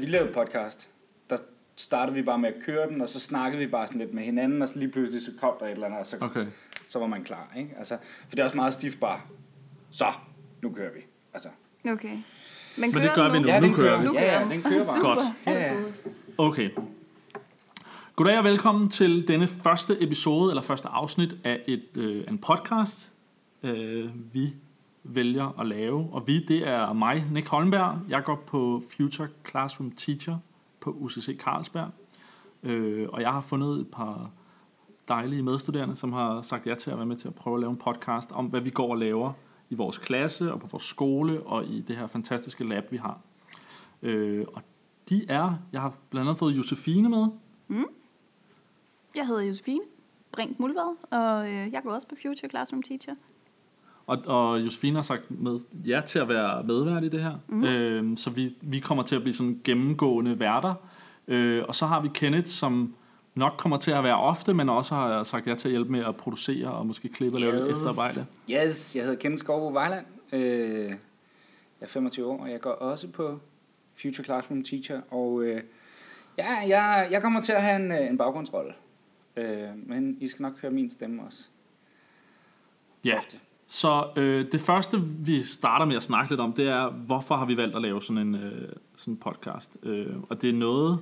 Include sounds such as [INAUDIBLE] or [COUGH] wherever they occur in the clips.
vi lavede podcast, der startede vi bare med at køre den, og så snakkede vi bare sådan lidt med hinanden, og så lige pludselig så kom der et eller andet, og så, Okay. så var man klar. Ikke? Altså, for det er også meget stift bare, så, nu kører vi. Altså, Okay. Men, Men kører det gør den vi nu. ja, den kører vi. Nu Ja, ja, den kører bare. Godt. Ja, ja. Okay. Goddag og velkommen til denne første episode, eller første afsnit af et, øh, en podcast, øh, vi vælger at lave. Og vi, det er mig, Nick Holmberg. Jeg går på Future Classroom Teacher på UCC Carlsberg. Øh, og jeg har fundet et par dejlige medstuderende, som har sagt ja til at være med til at prøve at lave en podcast om, hvad vi går og laver i vores klasse og på vores skole og i det her fantastiske lab, vi har. Øh, og de er, jeg har blandt andet fået Josefine med. Mm. Jeg hedder Josefine Brink Mulvad, og øh, jeg går også på Future Classroom Teacher. Og, og Josefine har sagt med ja til at være medvært i det her. Mm. Øh, så vi, vi kommer til at blive sådan gennemgående værter. Øh, og så har vi Kenneth, som nok kommer til at være ofte, men også har sagt ja til at hjælpe med at producere og måske klippe og lave lidt Yes. efterarbejde. Yes, jeg hedder Kenneth Skovbo Vejland. Øh, jeg er 25 år, og jeg går også på Future Classroom Teacher. Og øh, ja, jeg, jeg kommer til at have en, øh, en baggrundsrolle. Øh, men I skal nok høre min stemme også. Ja, Ofte så øh, det første, vi starter med at snakke lidt om, det er, hvorfor har vi valgt at lave sådan en, øh, sådan en podcast? Øh, og det er noget,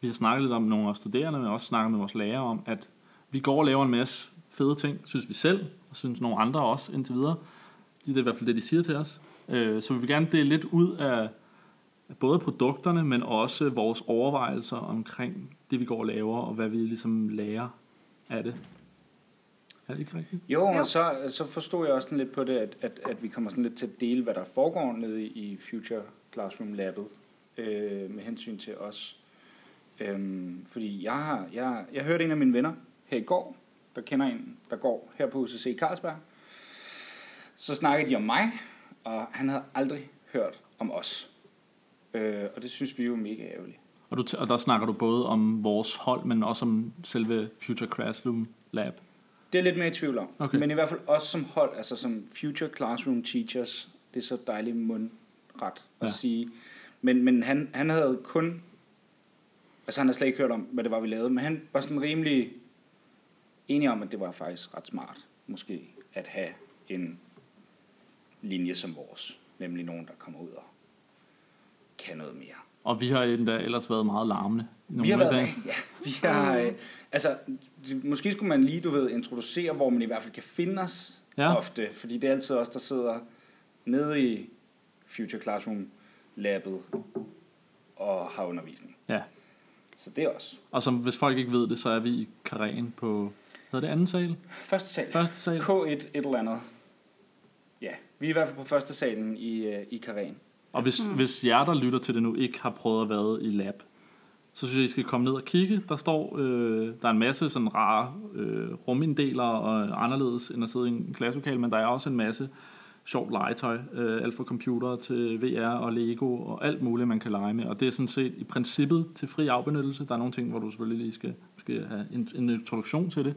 vi har snakket lidt om med nogle af vores studerende, men også snakket med vores lærere om, at vi går og laver en masse fede ting, synes vi selv, og synes nogle andre også indtil videre. Det er i hvert fald det, de siger til os. Øh, så vi vil gerne dele lidt ud af, af både produkterne, men også vores overvejelser omkring det, vi går og laver, og hvad vi ligesom lærer af det. Er det ikke rigtigt? Jo, Jo. og så, så forstod jeg også sådan lidt på det, at, at, at vi kommer sådan lidt til at dele, hvad der foregår nede i, Future Classroom Labet, øh, med hensyn til os. Øhm, fordi jeg har, jeg, jeg hørte en af mine venner her i går, der kender en, der går her på UCC Carlsberg. Så snakkede de om mig, og han havde aldrig hørt om os. Øh, og det synes vi jo er mega ærgerligt. Og, du, t- og der snakker du både om vores hold, men også om selve Future Classroom Lab. Det er lidt mere i tvivl om. Okay. Men i hvert fald også som hold, altså som Future Classroom Teachers, det er så dejligt mundret at Ja. sige. Men, men han, han havde kun, altså han havde slet ikke hørt om, hvad det var, vi lavede, men han var sådan rimelig enig om, at det var faktisk ret smart, måske, at have en linje som vores. Nemlig nogen, der kommer ud og kan noget mere. Og vi har endda ellers været meget larmende. i nogle Vi har været, dage. ja, vi har, øh, altså, måske skulle man lige, du ved, introducere, hvor man i hvert fald kan finde os Ja. ofte, fordi det er altid os, der sidder nede i Future Classroom Labet og har undervisning. Ja. Så det er os. Og som, hvis folk ikke ved det, så er vi i Karen på, hvad er det, anden sal? Første sal. Første sal? K1 et eller andet. Ja, vi er i hvert fald på første salen i, øh, i Karen. Og hvis, mm. hvis jer, der lytter til det nu, ikke har prøvet at være i lab, så synes jeg, I skal komme ned og kigge. Der står, øh, der er en masse sådan rare øh, ruminddelere og anderledes end at sidde i en klasselokale, men der er også en masse sjovt legetøj, øh, alt fra computer til VR og Lego og alt muligt, man kan lege med. Og det er sådan set i princippet til fri afbenyttelse. Der er nogle ting, hvor du selvfølgelig lige skal, skal have en, en introduktion til det,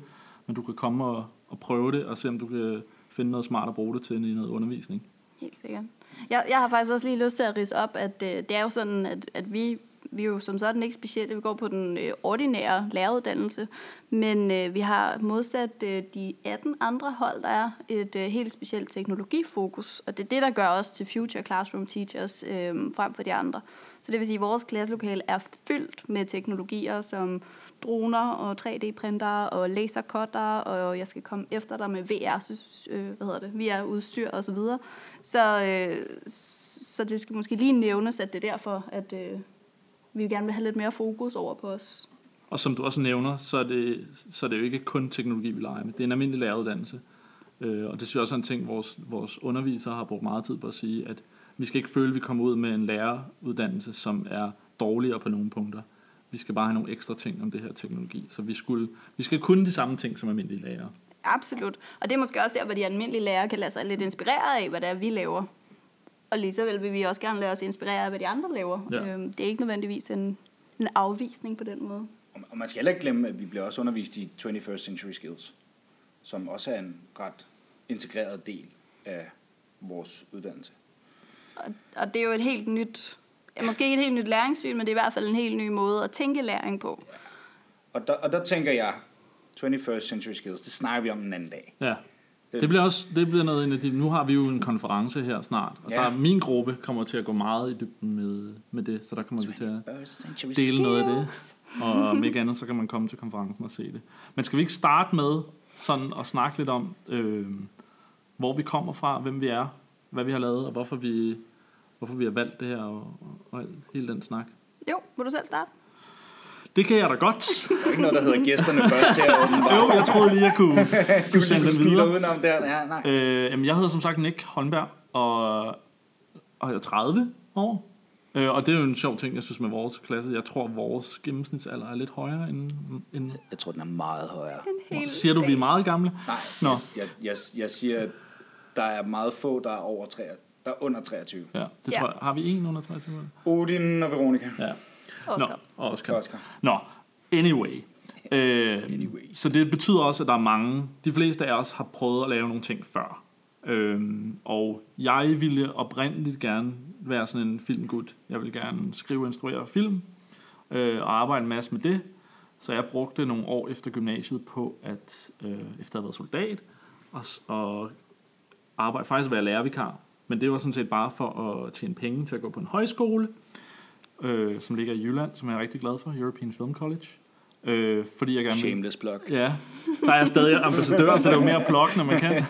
men du kan komme og, og prøve det og se, om du kan finde noget smart at bruge det til i noget undervisning. Helt sikkert. Jeg, jeg har faktisk også lige lyst til at rise op, at øh, det er jo sådan, at, at vi, vi er jo som sådan ikke specielt, vi går på den øh, ordinære læreruddannelse, men øh, vi har modsat øh, de 18 andre hold, der er et øh, helt specielt teknologifokus, og det er det, der gør os til Future Classroom Teachers øh, frem for de andre. Så det vil sige, at vores klasselokale er fyldt med teknologier som droner og 3D-printer og lasercutter, og jeg skal komme efter dig med VR, øh, hvad hedder det, VR-udstyr og så videre. Så, øh, så det skal måske lige nævnes, at det er derfor, at øh, vi gerne vil have lidt mere fokus over på os. Og som du også nævner, så er det, så er det jo ikke kun teknologi, vi leger med. Det er en almindelig læreruddannelse. Øh, og det synes jeg også er en ting, vores, vores undervisere har brugt meget tid på at sige, at vi skal ikke føle, at vi kommer ud med en læreruddannelse, som er dårligere på nogle punkter. Vi skal bare have nogle ekstra ting om det her teknologi. Så vi, skulle, vi skal kunne de samme ting som almindelige lærere. Absolut. Og det er måske også der, hvor de almindelige lærere kan lade sig lidt inspirere af, hvad det er, vi laver. Og lige så vel vil vi også gerne lade os inspirere af, hvad de andre laver. Ja. Øhm, det er ikke nødvendigvis en, en afvisning på den måde. Og- man skal heller ikke glemme, at vi bliver også undervist i 21st Century Skills, som også er en ret integreret del af vores uddannelse. Og, og det er jo et helt nyt måske ikke et helt nyt læringssyn, men det er i hvert fald en helt ny måde at tænke læring på. Og der, og der tænker jeg, 21st century skills, det snakker vi om en anden dag. Ja. Det bliver også det bliver noget en af de, nu har vi jo en konference her snart, og Ja. der, min gruppe kommer til at gå meget i dybden med, med det, så der kommer vi til at 21st century dele noget af det. Og om ikke andet, så kan man komme til konferencen og se det. Men skal vi ikke starte med sådan at snakke lidt om, øh, hvor vi kommer fra, hvem vi er, hvad vi har lavet, og hvorfor vi, hvorfor vi har valgt det her, og, og, hele den snak. Jo, vil du selv starte? Det kan jeg da godt. Der er ikke noget, der hedder gæsterne først her. åbenbart. Jo, jeg troede lige, jeg kunne, [LAUGHS] du kunne sende snitter videre. udenom der. Ja, nej. Øh, jamen, jeg hedder som sagt Nick Holmberg, og, og jeg er 30 år. Øh, og det er jo en sjov ting, jeg synes med vores klasse. Jeg tror, vores gennemsnitsalder er lidt højere end... end Jeg tror, den er meget højere. Siger du, vi er meget gamle? Nej, Nå, jeg, jeg, jeg siger, at der er meget få, der er over 3, der er under 23. ja, det Ja. tror jeg. Har vi en under 23? Odin og Veronica. Ja. Nå, Oscar. og Oscar. Oscar. Nå, anyway. Øh, Anyway. Så det betyder også, at der er mange, de fleste af os har prøvet at lave nogle ting før. Øhm, og jeg ville oprindeligt gerne være sådan en filmgud. Jeg ville gerne skrive og instruere film, øh, og arbejde en masse med det. Så jeg brugte nogle år efter gymnasiet på at, øh, efter at have været soldat, og, og arbejde, faktisk være lærervikar. Men det var sådan set bare for at tjene penge til at gå på en højskole, øh, som ligger i Jylland, som jeg er rigtig glad for, European Film College. Øh, fordi jeg gerne. Shameless plug. Ja, der er stadig ambassadør, så det er jo mere plok, når man kan.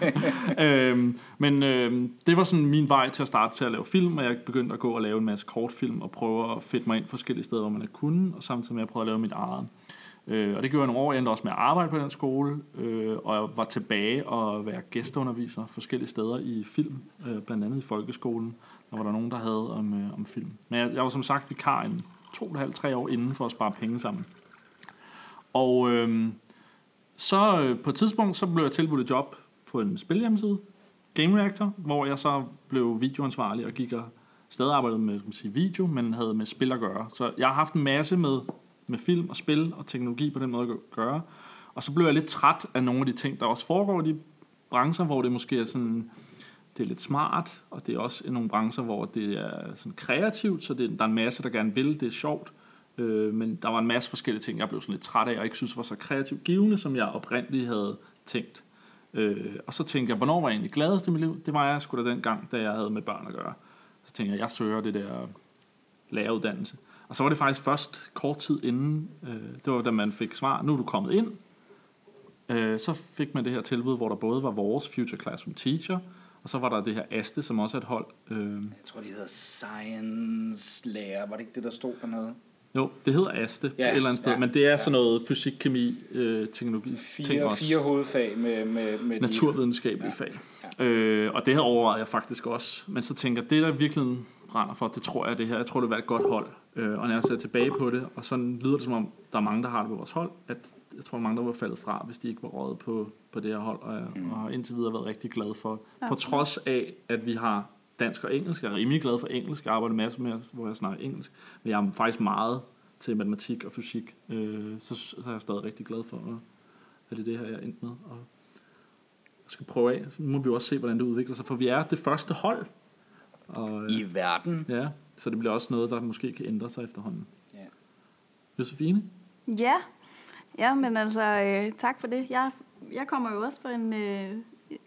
øhm, men øhm, det var sådan min vej til at starte til at lave film, og jeg begyndte at gå og lave en masse kortfilm og prøve at fedte mig ind forskellige steder, hvor man ikke kunne, og samtidig med at prøve at lave mit eget. Øh, og det gjorde jeg nogle år. Jeg endte også med at arbejde på den skole, øh, og jeg var tilbage og være gæsteunderviser forskellige steder i film, øh, blandt andet i folkeskolen. Der var der nogen, der havde om, øh, om film. Men jeg, jeg var som sagt vikar en to og halvt, tre år inden for at spare penge sammen. Og øh, så øh, på et tidspunkt, så blev jeg tilbudt et job på en spilhjemmeside, Game Reactor, hvor jeg så blev videoansvarlig og gik og stadig arbejdede med skal man sige, video, men havde med spil at gøre. Så jeg har haft en masse med, med film og spil og teknologi på den måde at gøre. Og så blev jeg lidt træt af nogle af de ting, der også foregår i de brancher, hvor det måske er sådan, det er lidt smart, og det er også i nogle brancher, hvor det er sådan kreativt, så det, der er en masse, der gerne vil, det er sjovt. Øh, men der var en masse forskellige ting, jeg blev sådan lidt træt af, og ikke synes var så kreativt givende, som jeg oprindeligt havde tænkt. Øh, og så tænkte jeg, hvornår var jeg egentlig gladest i mit liv? Det var jeg sgu da den gang, da jeg havde med børn at gøre. Så tænkte jeg, jeg søger det der læreruddannelse. Og så var det faktisk først kort tid inden, øh, det var da man fik svar, nu er du kommet ind. Øh, så fik man det her tilbud, hvor der både var vores Future Classroom Teacher, og så var der det her ASTE, som også er et hold. Øh, Jeg tror, de hedder Science Lærer. Var det ikke det, der stod dernede? jo, det hedder ASTE Ja, ja, et eller andet sted, ja, men det er ja. sådan noget fysik, kemi, øh, teknologi, ting Fire, også. fire hovedfag med, med, med de- naturvidenskabelige Ja. fag. Øh, og det havde overvejet jeg faktisk også. Men så tænker det der virkelig brænder for, det tror jeg det her. Jeg tror, det være et godt hold. Øh, og når jeg ser tilbage på det, og sådan lyder det som om, der er mange, der har det på vores hold, at jeg tror, mange, der var faldet fra, hvis de ikke var rådet på, på det her hold, og, jeg, Mm. og har indtil videre været rigtig glad for. Ja. På trods af, at vi har dansk og engelsk. Jeg er rimelig glad for engelsk. Jeg arbejder en masse med, hvor jeg snakker engelsk. Men jeg er faktisk meget til matematik og fysik. Øh, så, så er jeg stadig rigtig glad for, at, at det er det her, jeg er endt med. Og og skal prøve af. Så nu må vi også se, hvordan det udvikler sig, for vi er det første hold. Og, øh, I verden. ja, så det bliver også noget, der måske kan ændre sig efterhånden. Ja. Josefine? Ja, ja men altså, øh, tak for det. Jeg, jeg kommer jo også fra en, øh,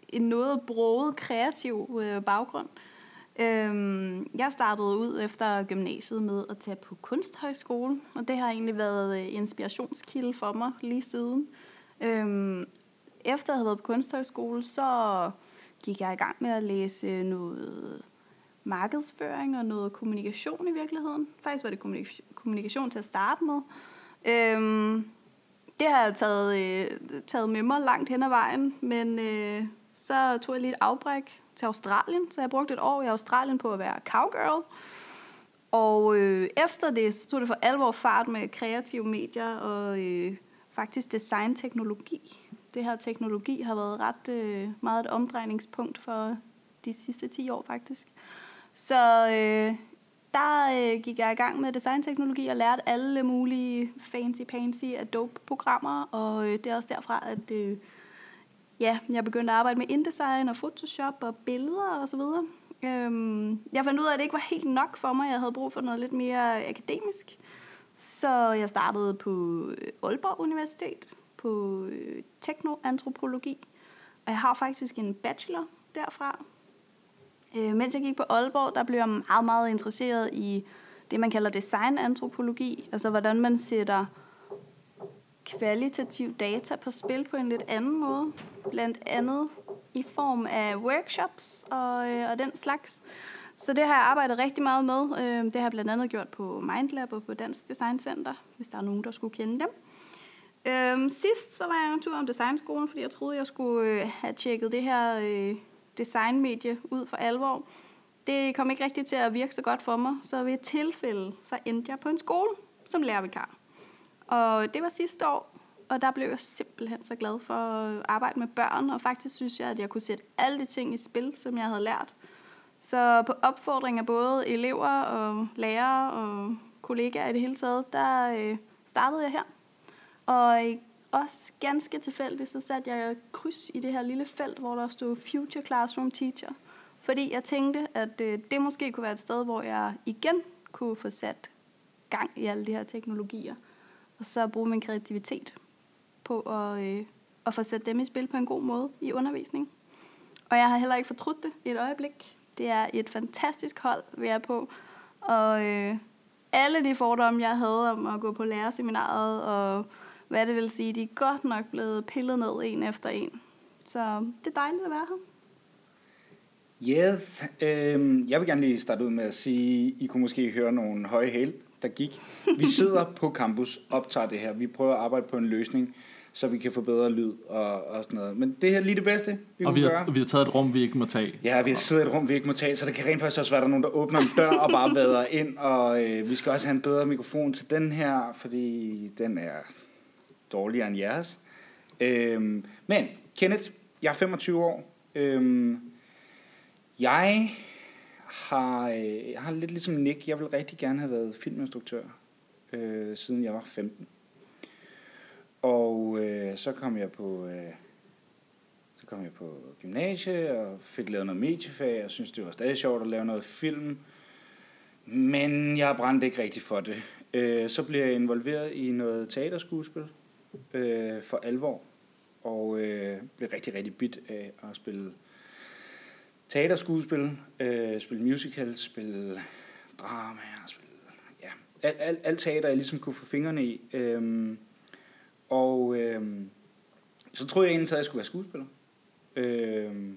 en noget broget kreativ øh, baggrund. Øhm, jeg startede ud efter gymnasiet med at tage på kunsthøjskole, og det har egentlig været øh, inspirationskilde for mig lige siden. Øhm, efter jeg havde været på kunsthøjskole, så gik jeg i gang med at læse noget markedsføring og noget kommunikation i virkeligheden. Faktisk var det kommunik- kommunikation til at starte med. Øhm, det har jeg taget, øh, taget med mig langt hen ad vejen, men øh, så tog jeg lige et afbræk til Australien, så jeg brugte et år i Australien på at være cowgirl. Og øh, efter det, så tog det for alvor fart med kreative medier og øh, faktisk designteknologi. Det her teknologi har været ret øh, meget et omdrejningspunkt for de sidste 10 år faktisk. Så øh, der øh, gik jeg i gang med designteknologi og lærte alle mulige fancy-pansy Adobe-programmer, og øh, det er også derfra, at øh, ja, jeg begyndte at arbejde med InDesign og Photoshop og billeder og så videre. Øhm, jeg fandt ud af, at det ikke var helt nok for mig. Jeg havde brug for noget lidt mere akademisk. Så jeg startede på øh, Aalborg Universitet på øh, teknoantropologi. Og jeg har faktisk en bachelor derfra. Øh, mens jeg gik på Aalborg, der blev jeg meget, meget interesseret i det, man kalder designantropologi. Altså hvordan man sætter kvalitativ data på spil på en lidt anden måde. Blandt andet i form af workshops og, øh, og den slags. Så det har jeg arbejdet rigtig meget med. Øh, det har jeg blandt andet gjort på Mindlab og på Dansk Design Center, hvis der er nogen, der skulle kende dem. Øh, sidst så var jeg en tur om designskolen, fordi jeg troede, jeg skulle øh, have tjekket det her øh, designmedie ud for alvor. Det kom ikke rigtig til at virke så godt for mig, så ved et tilfælde, så endte jeg på en skole som lærervikar. Og det var sidste år, og der blev jeg simpelthen så glad for at arbejde med børn, og faktisk synes jeg, at jeg kunne sætte alle de ting i spil, som jeg havde lært. Så på opfordring af både elever og lærere og kollegaer i det hele taget, der øh, startede jeg her. Og også ganske tilfældigt, så satte jeg kryds i det her lille felt, hvor der stod Future Classroom Teacher. Fordi jeg tænkte, at øh, det måske kunne være et sted, hvor jeg igen kunne få sat gang i alle de her teknologier. Og så bruge min kreativitet på at, øh, at få sat dem i spil på en god måde i undervisning. Og jeg har heller ikke fortrudt det i et øjeblik. Det er et fantastisk hold, vi er på. Og øh, alle de fordomme, jeg havde om at gå på lærerseminaret, og hvad det vil sige, de er godt nok blevet pillet ned en efter en. Så det er dejligt at være her. Yes, øh, jeg vil gerne lige starte ud med at sige, I kunne måske høre nogle høje hæl, der gik. Vi sidder [LAUGHS] på campus, optager det her. Vi prøver at arbejde på en løsning, så vi kan få bedre lyd og, og sådan noget. Men det her er lige det bedste, vi Og vi kunne har, gøre. vi har taget et rum, vi ikke må tage. Ja, vi har siddet i et rum, vi ikke må tage, så det kan rent faktisk også være, at der er nogen, der åbner en dør og bare vader ind. Og øh, vi skal også have en bedre mikrofon til den her, fordi den er dårligere end jeres. Øhm, men, Kenneth, jeg er 25 år. Øhm, jeg har, øh, jeg har lidt ligesom Nick, jeg vil rigtig gerne have været filminstruktør, øh, siden jeg var 15. Og øh, så kom jeg på... Øh, så kom jeg på gymnasie og fik lavet noget mediefag, og synes det var stadig sjovt at lave noget film. Men jeg brændte ikke rigtig for det. Øh, så blev jeg involveret i noget teaterskuespil øh, for alvor, og øh, blev rigtig, rigtig bit af at spille teaterskuespil, øh, spille musicals, spille drama, spille, ja, alt, alt, alt teater, jeg ligesom kunne få fingrene i. Øh, og øh, så troede jeg egentlig, at jeg skulle være skuespiller. Øh,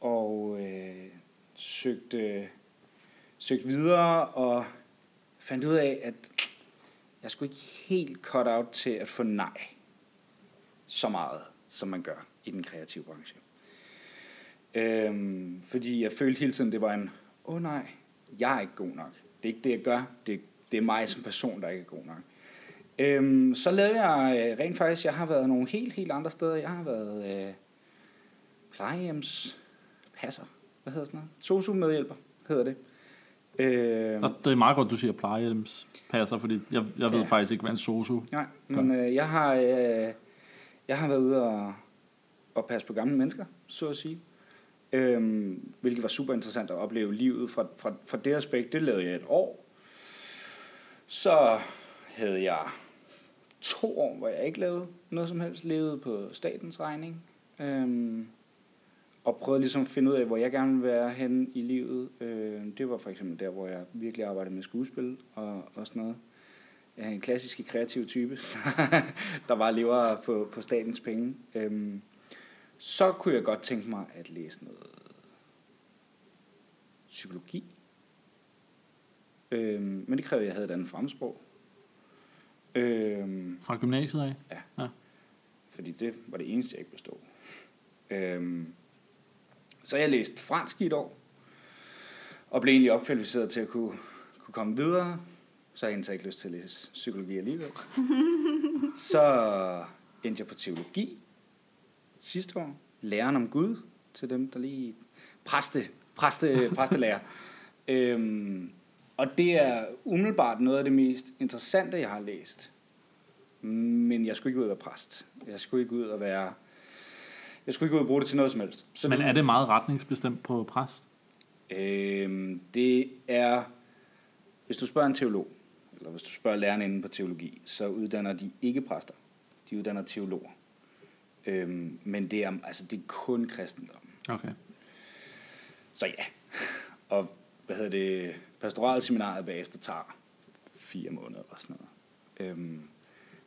og øh, søgte, søgte videre og fandt ud af, at jeg skulle ikke helt cut out til at få nej så meget, som man gør i den kreative branche. Øhm, fordi jeg følte hele tiden, det var en, åh oh, nej, jeg er ikke god nok. Det er ikke det, jeg gør. Det, det er mig som person, der ikke er god nok. Øhm, så lavede jeg øh, rent faktisk, jeg har været nogle helt, helt andre steder. Jeg har været øh, plejehjemspasser. Hvad hedder sådan noget? Sosu-medhjælper hedder det. Øh, Og det er meget godt, du siger plejehjemspasser, fordi jeg, jeg ved Ja. faktisk ikke, hvad en sosu... Nej, men øh, jeg har øh, jeg har været ude og, og passe på gamle mennesker, så at sige. Øhm, hvilket var super interessant at opleve livet fra, fra, fra det aspekt. Det lavede jeg et år. Så havde jeg to år, hvor jeg ikke lavede noget som helst. Levede på statens regning. Øhm, og prøvede ligesom at finde ud af, hvor jeg gerne vil være henne i livet. Øh, det var for eksempel der, hvor jeg virkelig arbejdede med skuespil og, og sådan noget. Jeg er en klassisk kreativ type, [LAUGHS] der bare lever på, på statens penge. Øhm, så kunne jeg godt tænke mig at læse noget psykologi. Øhm, men det krævede, at jeg havde et andet fremsprog. Øhm, Fra gymnasiet af? fordi det var det eneste, jeg ikke bestod. Øhm, så jeg læste fransk i et år, og blev egentlig opkvalificeret til at kunne, kunne komme videre. Så har jeg ikke lyst til at læse psykologi alligevel. [LAUGHS] så endte jeg på teologi sidste år. Læren om Gud, til dem, der lige... Præste, præste, præstelærer. [LAUGHS] øhm, og det er umiddelbart noget af det mest interessante, jeg har læst. Men jeg skulle ikke ud og være præst. Jeg skulle ikke ud og være... Jeg skulle ikke ud og bruge det til noget som helst. Så Men er det meget retningsbestemt på præst? Øhm, det er, hvis du spørger en teolog, eller hvis du spørger lærerne inden på teologi, så uddanner de ikke præster. De uddanner teologer. Øhm, men det er, altså, det er kun kristendom. Okay. Så ja. [LAUGHS] Og hvad hedder det, pastoralseminaret bagefter tager fire måneder eller sådan noget. Øhm,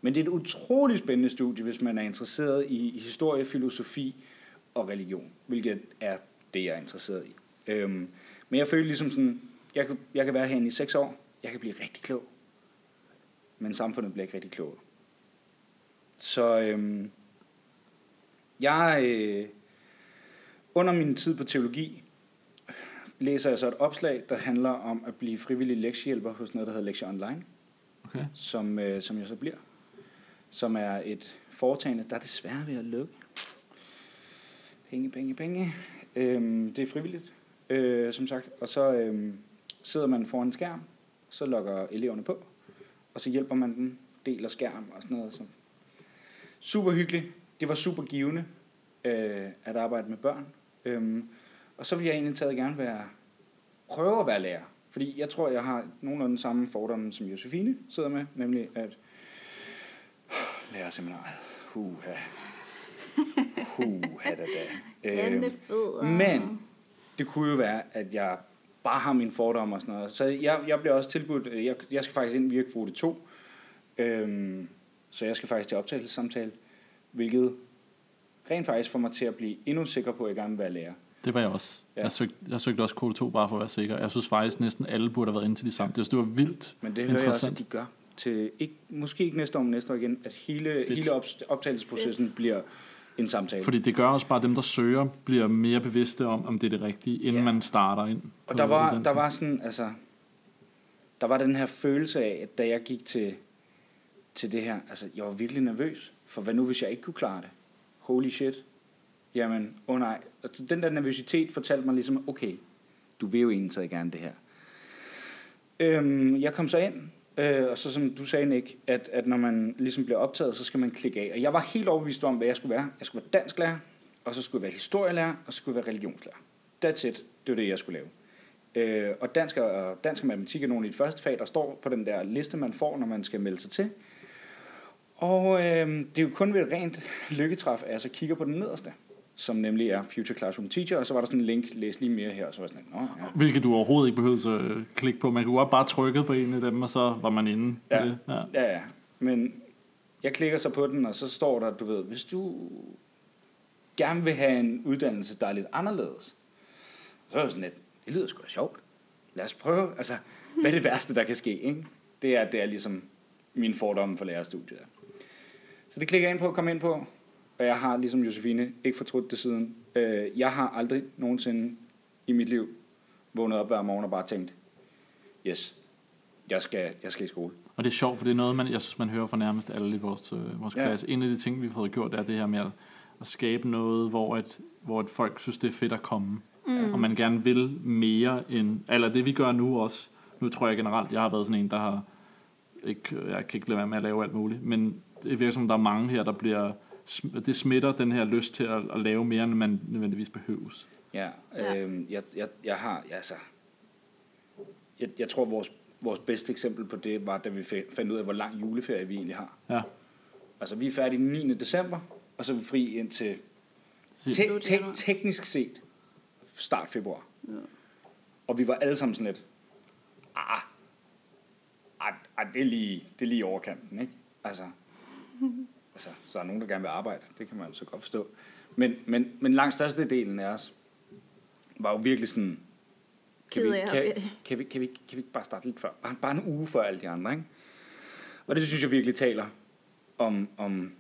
men det er et utroligt spændende studie, hvis man er interesseret i, historie, filosofi og religion, hvilket er det, jeg er interesseret i. Øhm, men jeg føler ligesom sådan, jeg kan, jeg kan være herinde i seks år, jeg kan blive rigtig klog, men samfundet bliver ikke rigtig klogere. Så øhm, jeg, øh, under min tid på teologi, læser jeg så et opslag, der handler om at blive frivillig lektiehjælper hos noget, der hedder Lektie Online, Okay. som, øh, som jeg så bliver. Som er et foretagende, der er desværre ved at lukke. Penge, penge, penge. Øhm, det er frivilligt, øh, som sagt. Og så øhm, sidder man foran en skærm, så logger eleverne på, og så hjælper man dem, deler skærm og sådan noget. Så. Super hyggeligt. Det var super givende øh, at arbejde med børn. Øhm, og så vil jeg egentlig taget gerne være, prøve at være lærer. Fordi jeg tror, jeg har nogenlunde samme fordomme, som Josefine sidder med, nemlig at lærerseminaret, huha, huha da da. [LAUGHS] Er Øhm, men det kunne jo være, at jeg bare har mine fordomme og sådan noget. Så jeg, jeg bliver også tilbudt, øh, jeg, jeg skal faktisk ind i virkekvote 2, øhm, så jeg skal faktisk til optagelsessamtale, hvilket rent faktisk får mig til at blive endnu sikker på, at jeg gerne vil være lærer. Det var jeg også. Ja. Jeg, søgte, jeg søgte også kode 2 bare for at være sikker. Jeg synes faktisk næsten alle burde have været inde til de samme. Det, det var vildt Men det hører jeg også, at de gør. Til, ikke, måske ikke næste år, men næste år igen, at hele, Fedt. hele op, optagelsesprocessen Fedt. bliver en samtale. Fordi det gør også bare, at dem, der søger, bliver mere bevidste om, om det er det rigtige, inden Ja. man starter ind. Og der var, der var sådan, altså, der var den her følelse af, at da jeg gik til, til det her, altså, jeg var virkelig nervøs, for hvad nu, hvis jeg ikke kunne klare det? Holy shit. Jamen, åh oh nej. Og den der nervøsitet fortalte mig ligesom, okay, du vil jo egentlig så gerne det her. Øhm, jeg kom så ind, øh, og så som du sagde, Nick, at, at når man ligesom bliver optaget, så skal man klikke af. Og jeg var helt overbevist om, hvad jeg skulle være. Jeg skulle være dansklærer, og så skulle jeg være historielærer, og så skulle jeg være religionslærer. That's it. Det var det, jeg skulle lave. Øh, og dansk og, dansk og matematik er nogle af de første fag, der står på den der liste, man får, når man skal melde sig til. Og øh, det er jo kun ved et rent lykketræf, at jeg så kigger på den nederste, som nemlig er Future Classroom Teacher, og så var der sådan en link, læs lige mere her, og så var sådan, Nå, ja. Hvilket du overhovedet ikke behøvede at øh, klikke på. Man kunne godt bare trykke på en af dem, og så var man inde på Ja. det. Ja. Ja, ja. Men jeg klikker så på den, og så står der, du ved, hvis du gerne vil have en uddannelse, der er lidt anderledes, så er jeg sådan lidt, det lyder sgu da sjovt. Lad os prøve. Altså, hvad er det værste, der kan ske? Ikke? Det er, det er ligesom min fordomme for lærerstudiet. er. Så det klikker jeg ind på, kom ind på, og jeg har, ligesom Josefine, ikke fortrudt det siden. Øh, jeg har aldrig nogensinde i mit liv vågnet op hver morgen og bare tænkt, yes, jeg skal, jeg skal i skole. Og det er sjovt, for det er noget, man, jeg synes, man hører fra nærmest alle i vores, øh, vores Ja. klasse. En af de ting, vi har fået gjort, er det her med at, at skabe noget, hvor, et, hvor et folk synes, det er fedt at komme. Mm. Og man gerne vil mere end... Eller det, vi gør nu også. Nu tror jeg generelt, jeg har været sådan en, der har... Ikke, jeg kan ikke lade være med at lave alt muligt. Men det virker som, der er mange her, der bliver... Det smitter den her lyst til at, at lave mere, end man nødvendigvis behøves. Ja, øhm, jeg, jeg, jeg har, ja, altså, jeg, jeg tror, vores, vores bedste eksempel på det var, da vi fa- fandt ud af, hvor lang juleferie vi egentlig har. Ja. Altså, vi er færdige den 9. december, og så er vi fri indtil te- te- teknisk set start februar. Ja. Og vi var alle sammen sådan lidt, ah, ah, ah det, er lige, det er lige overkanten, ikke? Altså, [LAUGHS] altså, så er der nogen, der gerne vil arbejde, det kan man jo så godt forstå. Men, men, men langt størstedelen af os var jo virkelig sådan, kan vi, kan, ferie. kan, vi, kan, vi, kan vi ikke bare starte lidt før? Bare, bare en uge før alle de andre, ikke? Og det synes jeg virkelig taler om, om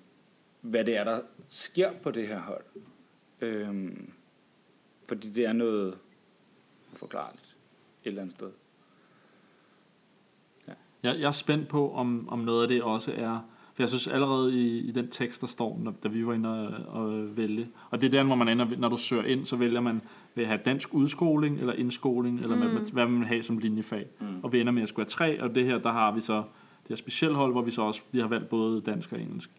hvad det er, der sker på det her hold. Øhm, fordi det er noget uforklarligt et eller andet sted. Jeg, jeg er spændt på, om, om noget af det også er... For jeg synes allerede i, i den tekst, der står, når, da vi var inde og, og vælge, og det er der, hvor man ender, når du søger ind, så vælger man, vil have dansk udskoling, eller indskoling, eller mm. hvad, hvad man vil have som linjefag. Mm. Og vi ender med at skulle have tre, og det her, der har vi så det her specielt hold, hvor vi så også vi har valgt både dansk og engelsk.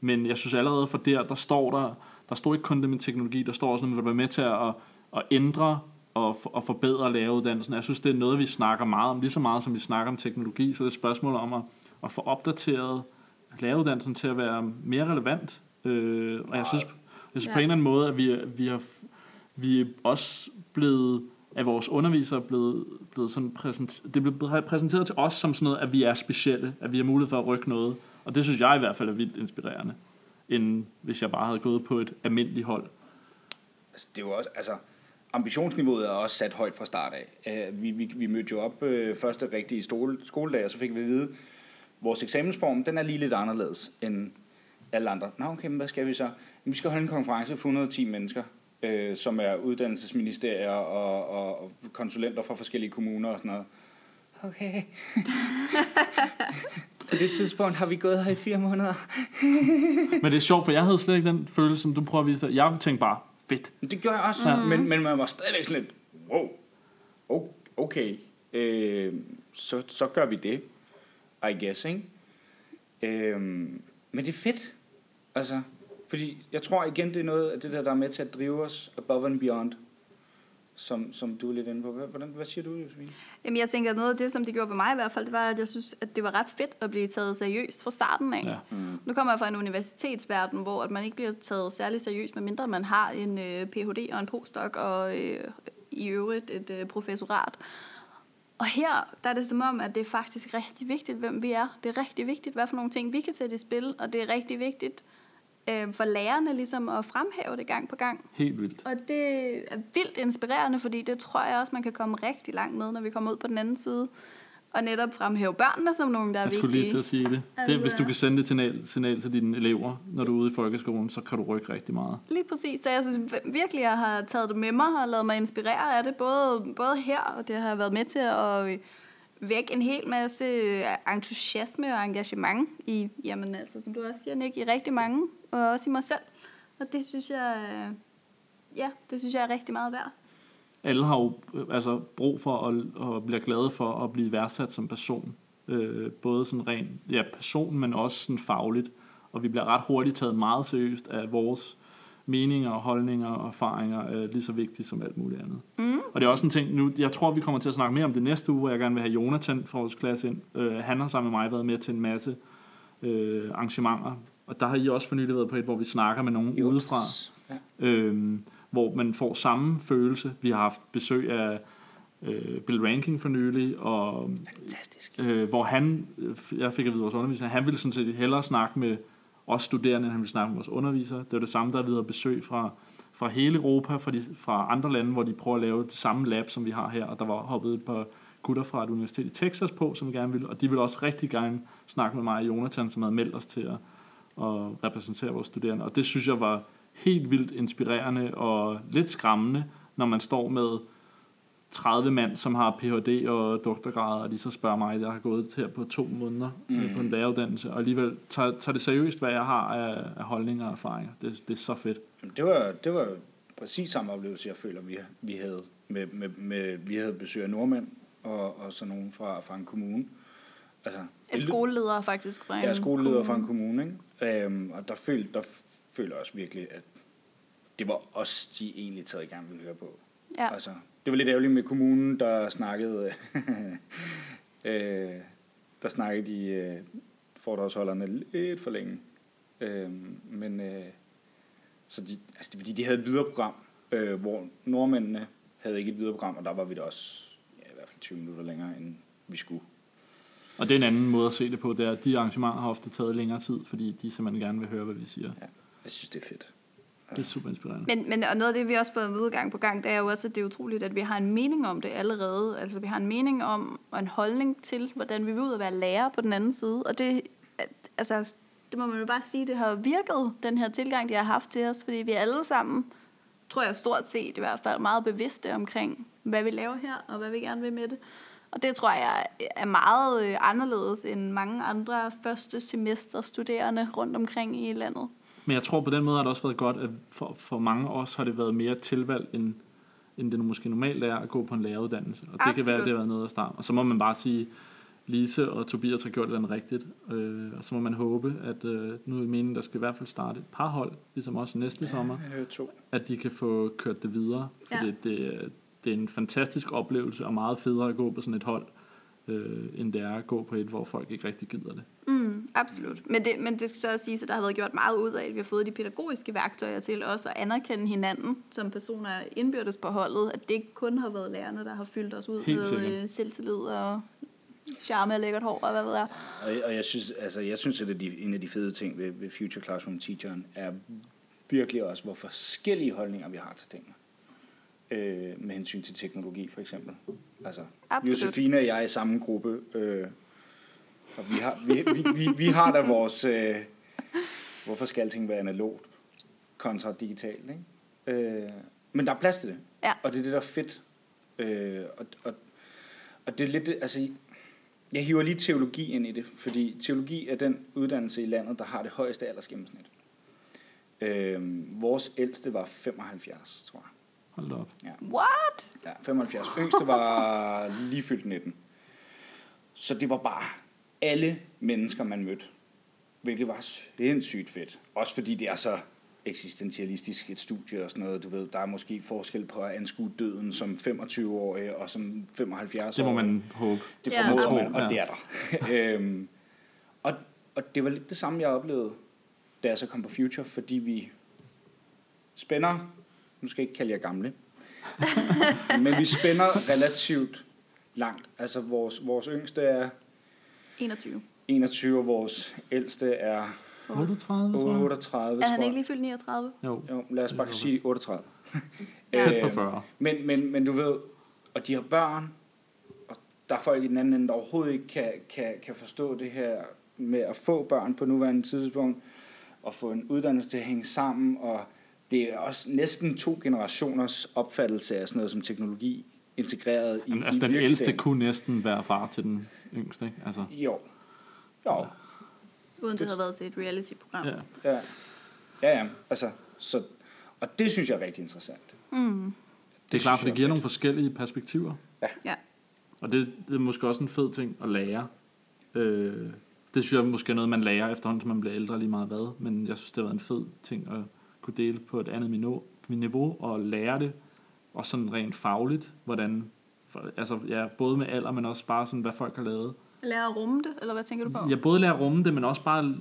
Men jeg synes allerede for der, der står der, der står ikke kun det med teknologi, der står også noget med at være med til at, at ændre at, for- at forbedre læreruddannelsen. Jeg synes, det er noget, vi snakker meget om, lige så meget som vi snakker om teknologi, så det er et spørgsmål om at, at få opdateret læreruddannelsen til at være mere relevant. Øh, og jeg synes, jeg synes ja. på en eller anden måde, at vi, vi, har, vi er også blevet af vores undervisere blevet, blevet sådan præsenteret, det blevet præsenteret til os som sådan noget, at vi er specielle, at vi har mulighed for at rykke noget. Og det synes jeg i hvert fald er vildt inspirerende, end hvis jeg bare havde gået på et almindeligt hold. Altså, det er jo også, altså, ambitionsniveauet er også sat højt fra start af. Uh, vi, vi, vi mødte jo op uh, første rigtige skole, skoledag, og så fik vi at vide, vores eksamensform, den er lige lidt anderledes end alle andre. Nå, okay, men hvad skal vi så? Jamen, vi skal holde en konference for 110 mennesker, øh, som er uddannelsesministerier og, og, og konsulenter fra forskellige kommuner og sådan noget. Okay. [LAUGHS] På det tidspunkt har vi gået her i fire måneder. [LAUGHS] Men det er sjovt, for jeg havde slet ikke den følelse, som du prøver at vise dig. Jeg tænkte bare, fedt. Det gjorde jeg også, mm. men, men man var stadigvæk sådan lidt, wow, okay, øh, så, så gør vi det, I guess, ikke? Øh, men det er fedt, altså, fordi jeg tror igen, det er noget af det der, der er med til at drive os above and beyond, som, som du er lidt inde på. Hvordan, hvad siger du, Josefine? Jamen, jeg tænker, at noget af det, som det gjorde på mig i hvert fald, det var, at jeg synes, at det var ret fedt at blive taget seriøst fra starten af. Ja. Mm. Nu kommer jeg fra en universitetsverden, hvor at man ikke bliver taget særlig seriøst, medmindre man har en øh, Ph.D. og en postdoc og øh, i øvrigt et øh, professorat. Og her der er det som om, at det er faktisk rigtig vigtigt, hvem vi er. Det er rigtig vigtigt, hvad for nogle ting vi kan sætte i spil, og det er rigtig vigtigt øh, for lærerne ligesom at fremhæve det gang på gang. Helt vildt. Og det er vildt inspirerende, fordi det tror jeg også, man kan komme rigtig langt med, når vi kommer ud på den anden side. Og netop fremhæve børnene som nogen, der er Jeg skulle vigtige. lige til at sige det. det Altså- hvis du kan sende det signal, signal til dine elever, når du er ude i folkeskolen, så kan du rykke rigtig meget. Lige præcis. Så jeg synes virkelig, jeg har taget det med mig og lavet mig inspirere af det, både, både her, og det har været med til at vække en hel masse entusiasme og engagement i, jamen altså, som du også siger, Nick, i rigtig mange, og også i mig selv. Og det synes jeg, øh, ja, det synes jeg er rigtig meget værd. Alle har jo øh, altså, brug for at, at blive glade for at blive værdsat som person. Øh, både sådan rent ja, person, men også sådan fagligt. Og vi bliver ret hurtigt taget meget seriøst af vores meninger, holdninger og erfaringer er lige så vigtige som alt muligt andet. Mm. Og det er også en ting, nu, jeg tror, vi kommer til at snakke mere om det næste uge, hvor jeg gerne vil have Jonathan fra vores klasse ind. Øh, han har sammen med mig været med til en masse øh, arrangementer, og der har I også for nylig været på et, hvor vi snakker med nogen Jo, udefra, Ja. øh, hvor man får samme følelse. Vi har haft besøg af øh, Bill Ranking for nylig, og Fantastisk. øh, hvor han, øh, jeg fik at vide vores underviser, han ville sådan set hellere snakke med os studerende, end han ville snakke med vores undervisere. Det var det samme, der er videre besøg fra, fra hele Europa, fra, de, fra andre lande, hvor de prøver at lave det samme lab, som vi har her, og der var hoppet et par gutter fra et universitet i Texas på, som gerne ville, og de ville også rigtig gerne snakke med mig og Jonathan, som havde meldt os til at, at repræsentere vores studerende. Og det synes jeg var helt vildt inspirerende og lidt skræmmende, når man står med 30 mand, som har Ph.D. og doktorgrad, og de så spørger mig, jeg har gået her på to måneder mm. Mm. på en læreruddannelse, og alligevel tager, tager det seriøst, hvad jeg har af, af holdninger og erfaringer. Det, det er så fedt. Jamen, Det var, det var præcis samme oplevelse, jeg føler, vi, vi havde. Med, med, med, vi havde besøg af nordmænd og, og så nogen fra, fra en kommune. Altså, Jeg er skoleleder faktisk fra en er skoleleder kommune. fra en kommune, ikke? Øhm, og der følte, der føler også virkelig, at det var os, de egentlig taget i gang ville høre på. Ja. Altså, det var lidt ærgerligt med kommunen, der snakkede, [LAUGHS] øh, der snakkede de øh, foredragsholderne lidt for længe. Øh, men øh, så de, altså det, fordi de havde et videre program, øh, hvor nordmændene havde ikke et videre program, og der var vi da også ja, i hvert fald 20 minutter længere, end vi skulle. Og det er en anden måde at se det på, det er, at de arrangementer har ofte taget længere tid, fordi de simpelthen gerne vil høre, hvad vi siger. Jeg synes, det er fedt. Det er super inspirerende. Men, men og noget af det, vi også har fået vide gang på gang, det er jo også, at det er utroligt, at vi har en mening om det allerede. Altså, vi har en mening om, og en holdning til, hvordan vi vil ud og være lærer på den anden side. Og det, altså, det må man jo bare sige, det har virket, den her tilgang, de har haft til os, fordi vi er alle sammen, tror jeg stort set i hvert fald, meget bevidste omkring, hvad vi laver her, og hvad vi gerne vil med det. Og det tror jeg er meget øh, anderledes end mange andre første semester studerende rundt omkring i landet. Men jeg tror på den måde har det også været godt, at for, for mange af os har det været mere tilvalg, end, end det måske normalt er at gå på en læreruddannelse. Og det kan være, at det har været noget at starte. Og så må man bare sige, Lise og Tobias har gjort det andet rigtigt. Øh, og så må man håbe, at øh, nu er meningen, der skal i hvert fald starte et par hold, ligesom også næste sommer, Jeg hører to. at de kan få kørt det videre. For Ja. det, det, det er en fantastisk oplevelse, og meget federe at gå på sådan et hold, øh, end det er at gå på et, hvor folk ikke rigtig gider det. Mm, absolut. Men det, men det skal så også siges, at der har været gjort meget ud af, at vi har fået de pædagogiske værktøjer til også at anerkende hinanden som personer indbyrdes på holdet. At det ikke kun har været lærerne, der har fyldt os ud Helt med øh, selvtillid og charme og lækkert hår og hvad ved jeg. Og, og jeg synes, altså, jeg synes at det er de, en af de fede ting ved, ved Future Classroom Teacheren, er virkelig også, hvor forskellige holdninger vi har til tingene. Øh, med hensyn til teknologi, for eksempel. Altså, Absolut. Josefine og jeg er i samme gruppe, øh, og vi har, vi, vi, vi, vi har da vores, øh, hvorfor skal alting være analogt kontra digitalt, ikke? Øh, men der er plads til det, Ja. og det er det, der er fedt. Øh, og, og, og det er lidt, altså, jeg hiver lige teologi ind i det, fordi teologi er den uddannelse i landet, der har det højeste aldersgennemsnit. Øh, vores ældste var 75, tror jeg. Hold da op. What? Ja, 75. Yngste var lige fyldt 19. Så det var bare alle mennesker, man mødte. Hvilket var sindssygt fedt. Også fordi det er så eksistentialistisk et studie og sådan noget. Du ved, der er måske forskel på at anskue døden som 25-årig og som 75 Det må man håbe. Det Ja, formoder absolut. man, og det er der. [LAUGHS] øhm, og, og det var lidt det samme, jeg oplevede, da jeg så kom på Future, fordi vi spænder, nu skal jeg ikke kalde jer gamle, men vi spænder relativt langt. Altså vores, vores yngste er 21. 21, og vores ældste er 38, tror jeg. 38, Er han ikke lige fyldt 39? Jo, Jo, lad os bare sige 38. tæt på Øhm, 40. Men, men, men du ved, og de har børn, og der er folk i den anden ende, der overhovedet ikke kan, kan, kan forstå det her med at få børn på nuværende tidspunkt, og få en uddannelse til at hænge sammen, og det er også næsten to generationers opfattelse af sådan noget som teknologi integreret i, Jamen, i altså, den virkeligheden. ældste kunne næsten være far til den yngste, ikke? Altså, Jo. Jo. Uden det havde været til et reality-program. ja. Ja. Ja, ja. Altså, så, og det synes jeg er rigtig interessant. Mm. Det er klart, for det giver er nogle forskellige perspektiver. Ja. Og det, det er måske også en fed ting at lære. Øh, det synes jeg måske er noget, man lærer efterhånden, som man bliver ældre lige meget hvad. Men jeg synes, det har været en fed ting at kunne dele på et andet niveau, og lære det. Og sådan rent fagligt, hvordan... Altså, ja, både med alder, men også bare sådan, hvad folk har lavet. Lære at rumme det, eller hvad tænker du på? Jeg både lærer at rumme det, men også bare...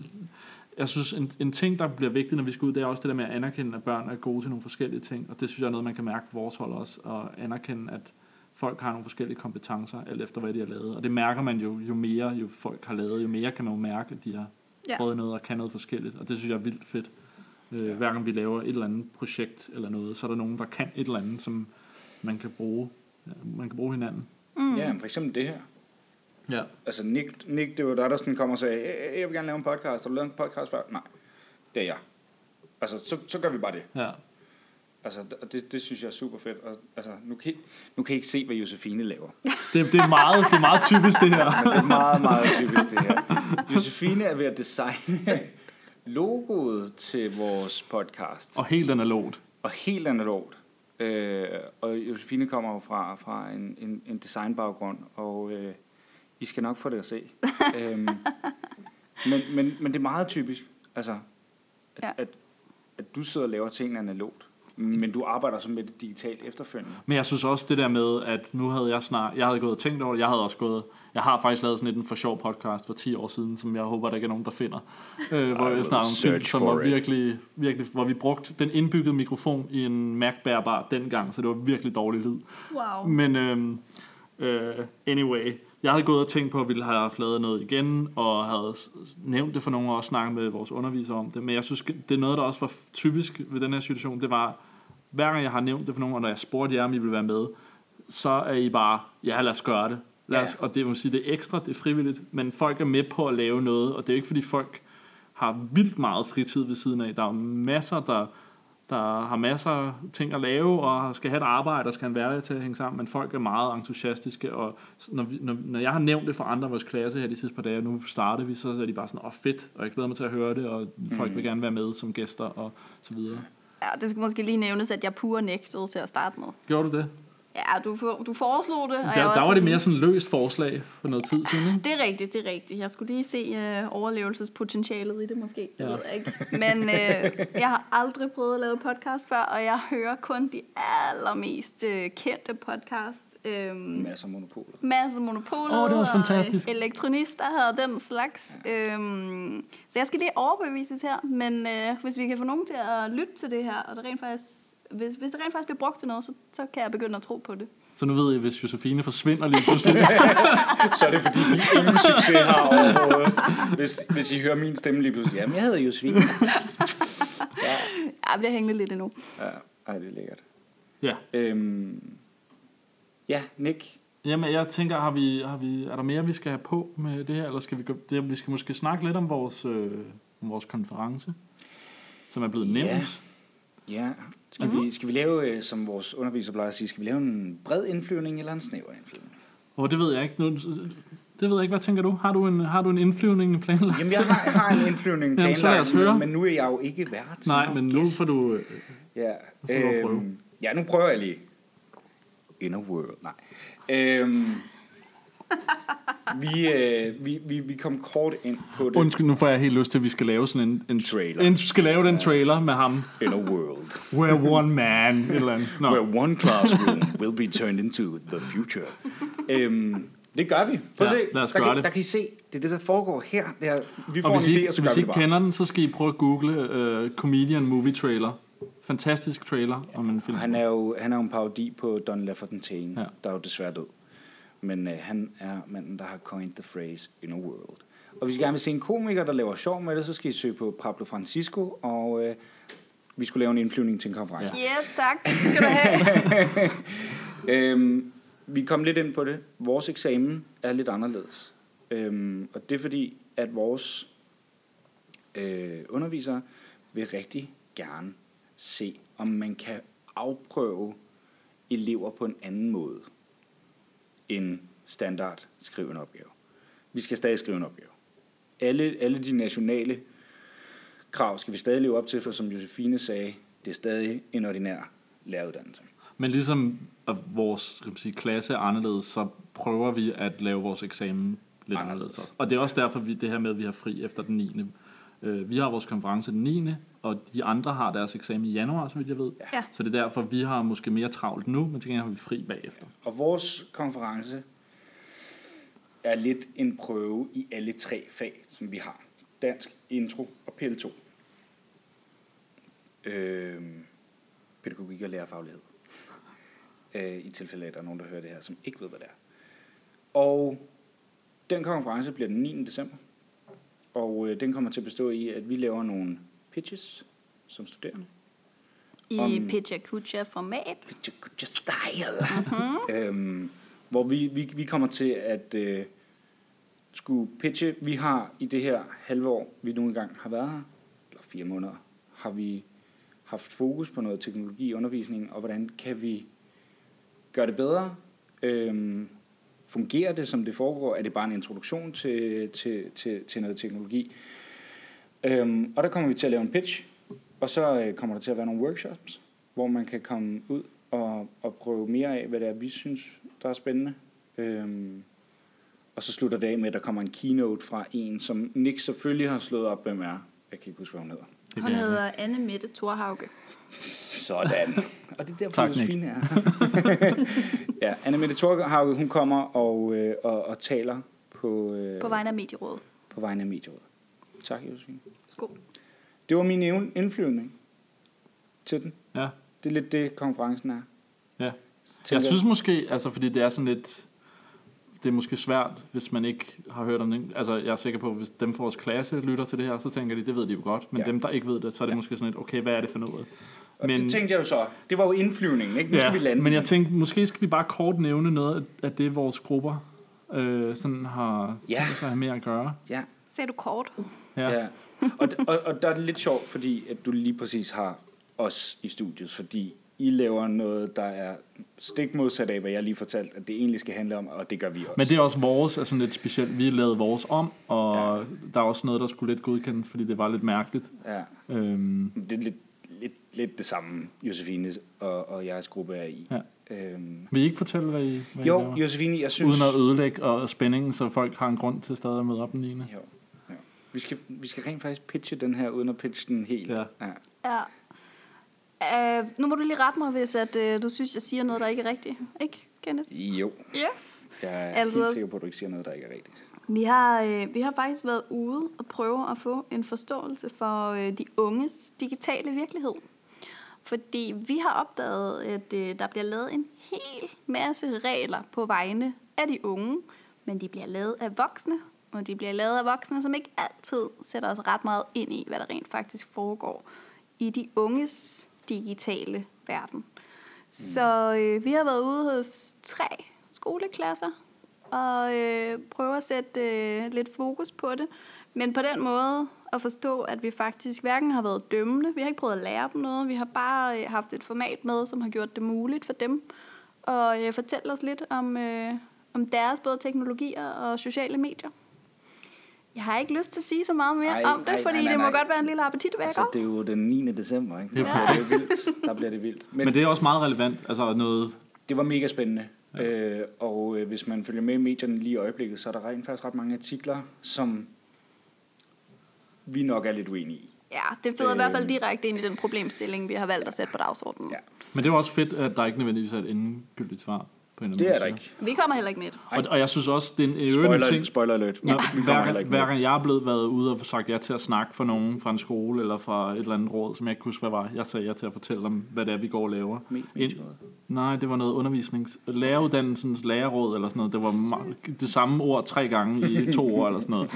Jeg synes, en, en ting, der bliver vigtig, når vi skal ud, det er også det der med at anerkende, at børn er gode til nogle forskellige ting. Og det synes jeg er noget, man kan mærke på vores hold også. Og anerkende, at folk har nogle forskellige kompetencer, alt efter hvad de har lavet. Og det mærker man jo, jo mere jo folk har lavet, jo mere kan man jo mærke, at de har Ja. ja. prøvet noget og kan noget forskelligt. Og det synes jeg er vildt fedt. Øh, hver gang vi laver et eller andet projekt eller noget, så er der nogen, der kan et eller andet, som man kan bruge. Ja, man kan bruge hinanden. Mm. Ja, for eksempel det her. Ja. Altså Nick, Nick det var der, der sådan kom og sagde, "Øh, jeg vil gerne lave en podcast. Har du lavet en podcast før? Nej, det er jeg. Altså, så, så gør vi bare det. Ja. Altså, og det, det synes jeg er super fedt. Og, altså, nu kan, I, nu kan I ikke se, hvad Josefine laver. Det, det, er meget, det er meget typisk det her. [LAUGHS] Det er meget, meget typisk det her. Josefine er ved at designe logoet til vores podcast. Og helt analogt. Og helt analogt. Øh, og Josefine kommer jo fra, fra en, en, en designbaggrund, og øh, I skal nok få det at se. [LAUGHS] øhm, men, men, men det er meget typisk, altså, at, Ja. at, at du sidder og laver tingene analogt, men du arbejder så med det digitalt efterfølgende. Men jeg synes også det der med, at nu havde jeg snart, jeg havde gået og tænkt over det, jeg havde også gået, jeg har faktisk lavet sådan et en for sjov podcast for 10 år siden, som jeg håber, der ikke er nogen, der finder, øh, hvor jeg snakker om film, som var it. virkelig, virkelig, hvor vi brugte den indbyggede mikrofon i en Mac-bærbar dengang, så det var virkelig dårlig lyd. Wow. Men øhm, øh, anyway, jeg havde gået og tænkt på, at vi ville have lavet noget igen, og havde nævnt det for nogen, og også snakket med vores undervisere om det. Men jeg synes, det er noget, der også var typisk ved den her situation, det var, hver gang jeg har nævnt det for nogen, og når jeg spurgte jer, om I ville være med, så er I bare, ja, lad os gøre det. Lad os, Ja. Og det vil sige, det er ekstra, det er frivilligt, men folk er med på at lave noget, og det er jo ikke, fordi folk har vildt meget fritid ved siden af. Der er masser, der, der har masser af ting at lave, og skal have et arbejde, og skal have en hverdag til at hænge sammen, men folk er meget entusiastiske, og når, vi, når, når jeg har nævnt det for andre af vores klasse her de sidste par dage, og nu starter vi, så er de bare sådan, åh oh, fedt, og jeg glæder mig til at høre det, og folk vil gerne være med som gæster, og så videre. Ja, det skal måske lige nævnes, at jeg pure nægtede til at starte med. Gjorde du det? Ja, du, for, du foreslog det. Og jeg Der, der var det mere sådan løst forslag for noget tid siden. Ikke? Det er rigtigt, det er rigtigt. Jeg skulle lige se uh, overlevelsespotentialet i det måske. Jeg Ja. ved jeg ikke. Men uh, jeg har aldrig prøvet at lave podcast før, og jeg hører kun de allermest uh, kendte podcast. Um, Masser af monopoler. masse monopoler Åh, det er også fantastisk. og elektronister og den slags. Ja. Øhm, så jeg skal lige overbevises her, men øh, hvis vi kan få nogen til at lytte til det her, og det rent faktisk, hvis, hvis det rent faktisk bliver brugt til noget, så, så kan jeg begynde at tro på det. Så nu ved I, hvis Josefine forsvinder lige pludselig. [LAUGHS] Så er det fordi, vi ingen succes har overhovedet. Hvis, hvis I hører min stemme lige pludselig. Jamen, jeg hedder Josefine. [LAUGHS] Ja, Jeg bliver hængende lidt endnu. ja. Ej, det er lækkert. ja. Øhm, ja, Nick. Jamen, jeg tænker, har vi, har vi, er der mere, vi skal have på med det her? Eller skal vi, gå, det, vi skal måske snakke lidt om vores, øh, om vores konference, som er blevet nævnt. Ja. Ja. Skal, vi, skal vi lave, øh, som vores underviser plejer at sige, skal vi lave en bred indflyvning eller en snæver indflyvning? Og det ved jeg ikke. Nu, det ved jeg ikke. Hvad tænker du? Har du en, har du en indflyvning planlagt? Jamen, jeg har, jeg har en indflyvning [LAUGHS] Jamen, så lad os høre. men nu er jeg jo ikke vært. Nej, men nu får du... øh, Ja, får du prøve. øhm, ja, nu prøver jeg lige. Inner world, nej. Øhm, [LAUGHS] vi, øh, vi, vi, vi kom kort ind på det. Undskyld, nu får jeg helt lyst til, at vi skal lave sådan en... en Trailer. En, skal lave den trailer med ham. Inner world. We're one man. Eller andet. Nå. Where one classroom will be turned into the future. øhm, det gør vi. Prøv Ja, se. lad os der, gøre kan, det. der kan I se, det er det, der foregår her. Det er, vi får Og hvis en I, idé, og så hvis I ikke kender den, så skal I prøve at google uh, Comedian Movie Trailer. Fantastisk trailer om en film. Han er jo, han er jo en parodi på Don LaFontaine, Ja. ja. der er jo desværre død. Men øh, han er manden, der har coined the phrase inner world. Og hvis I gerne vil se en komiker, der laver sjov med det, så skal I søge på Pablo Francisco, og øh, vi skulle lave en indflyvning til en konference. Yes, tak. Det skal du have. [LAUGHS] Øhm, vi kom lidt ind på det. Vores eksamen er lidt anderledes. Øhm, og det er fordi, at vores øh, undervisere vil rigtig gerne se, om man kan afprøve elever på en anden måde end standard skrive en opgave. Vi skal stadig skrive en opgave. Alle, alle de nationale krav skal vi stadig leve op til, for som Josefine sagde, det er stadig en ordinær læreruddannelse. Men ligesom at vores skal man sige, klasse er anderledes, så prøver vi at lave vores eksamen lidt anderledes. Anderledes. Og det er også derfor, vi det her med, at vi har fri efter den 9. Øh, vi har vores konference den 9. Og de andre har deres eksamen i januar, så vidt jeg ved. Ja. Så det er derfor, vi har måske mere travlt nu, men til gengæld har vi fri bagefter. Og vores konference er lidt en prøve i alle tre fag, som vi har. Dansk, intro og PL2. Øhm, pædagogik og lærerfaglighed. Øh, I tilfælde af, at der er nogen, der hører det her, som ikke ved, hvad det er. Og den konference bliver den 9. december. Og øh, den kommer til at bestå i, at vi laver nogle pitches som studerende. I Om- Pitcha Kucha format. Picture Kucha Style. [LAUGHS] øhm, hvor vi, vi, vi kommer til at øh, skulle pitche. Vi har i det her halve år, vi nu engang har været her, eller fire måneder, har vi haft fokus på noget teknologi i undervisningen, og hvordan kan vi gøre det bedre? Øhm, fungerer det, som det foregår? Er det bare en introduktion til, til, til, til noget teknologi? Øhm, og der kommer vi til at lave en pitch, og så øh, kommer der til at være nogle workshops, hvor man kan komme ud og, og prøve mere af, hvad det er, vi synes, der er spændende. Øhm, og så slutter det af med, at der kommer en keynote fra en, som Nick selvfølgelig har slået op, hvem er. Jeg kan ikke huske, hvad hun hedder. Hun hedder Anne Mette Thorhauge. Sådan. og det er derfor, Tak, tak, Nick. fine er. [LAUGHS] ja, Anne Mette Thorhauge, hun kommer og, øh, og, og taler på, øh, På vegne af Medierådet. på vegne af Medierådet. Tak, Josefine. Skål. Det var min indflyvning til den. Ja. Det er lidt det, konferencen er. Ja. Tænker Jeg synes måske, altså fordi det er sådan lidt, det er måske svært, hvis man ikke har hørt om det. Altså jeg er sikker på, at hvis dem fra vores klasse lytter til det her, så tænker de, det ved de jo godt. Men Ja. ja. dem, der ikke ved det, så er det ja. måske sådan lidt, okay, hvad er det for noget? Og men, det tænkte jeg jo så. Det var jo indflyvningen, ikke? Nu skal vi lande. men jeg tænkte, måske skal vi bare kort nævne noget af- af det, vores grupper øh, sådan har Ja. tænkt sig at have med at gøre. Ja, Ser du kort? Ja. ja. Og, og, og der er det lidt sjovt, fordi at du lige præcis har os i studiet, fordi I laver noget, der er stik modsat af, hvad jeg lige fortalte, at det egentlig skal handle om, og det gør vi også. Men det er også vores, altså lidt specielt. Vi lavede vores om, og ja. der er også noget, der skulle lidt godkendes, fordi det var lidt mærkeligt. Ja. Øhm, Det er lidt, lidt, lidt det samme, Josefine og, og jeres gruppe er i. Ja. Øhm, Vil I ikke fortælle, hvad I, hvad I jo, laver? Josefine, jeg synes... Uden at ødelægge og spændingen, så folk har en grund til stadig at møde op den 9. Jo, jo. Vi skal, vi skal rent faktisk pitche den her, uden at pitche den helt. Ja. ja. Ja. Uh, nu må du lige rette mig, hvis at, uh, du synes, jeg siger noget, der ikke er rigtigt. Ikke, Kenneth? Jo, Yes. jeg er Altså- helt sikker på, at du ikke siger noget, der ikke er rigtigt. Vi har, øh, vi har faktisk været ude og prøve at få en forståelse for øh, de unges digitale virkelighed. Fordi vi har opdaget, at øh, der bliver lavet en hel masse regler på vegne af de unge, men de bliver lavet af voksne, og de bliver lavet af voksne, som ikke altid sætter os ret meget ind i, hvad der rent faktisk foregår i de unges digitale verden. Så øh, vi har været ude hos tre skoleklasser og øh, prøve at sætte øh, lidt fokus på det. Men på den måde at forstå, at vi faktisk hverken har været dømmende, vi har ikke prøvet at lære dem noget, vi har bare øh, haft et format med, som har gjort det muligt for dem at øh, fortælle os lidt om, øh, om deres både teknologier og sociale medier. Jeg har ikke lyst til at sige så meget mere Ej, om det, ej, fordi nej, nej, det må nej. godt være en lille appetitvækker. Altså, det er jo den 9. december, ikke? Det er Der bliver det vildt. Der bliver det vildt. Men, [LAUGHS] Men det er også meget relevant. Altså noget... det var mega spændende. Ja. Øh, og øh, hvis man følger med i medierne lige i øjeblikket, så er der rent faktisk ret mange artikler, som vi nok er lidt uenige i. Ja, det føder i hvert fald Øh. direkte ind i den problemstilling, vi har valgt at sætte på dagsordenen. Ja. Men det er også fedt, at der ikke nødvendigvis er et endegyldigt svar på en eller Det anden er der ikke. Vi kommer heller ikke med det. Og, og jeg synes også, det er en øvrigt en Spoiler, ting, spoiler alert. Når, Vi hver, ikke hver gang jeg er blevet været ude og sagt ja til at snakke for nogen fra en skole eller fra et eller andet råd, som jeg ikke kan huske, hvad var, jeg sagde ja til at fortælle dem, hvad det er, vi går og laver. Me- Ind, medierådet. nej, det var noget undervisnings... Læreruddannelsens lærerråd eller sådan noget. Det var det samme ord tre gange i to [LAUGHS] år eller sådan noget.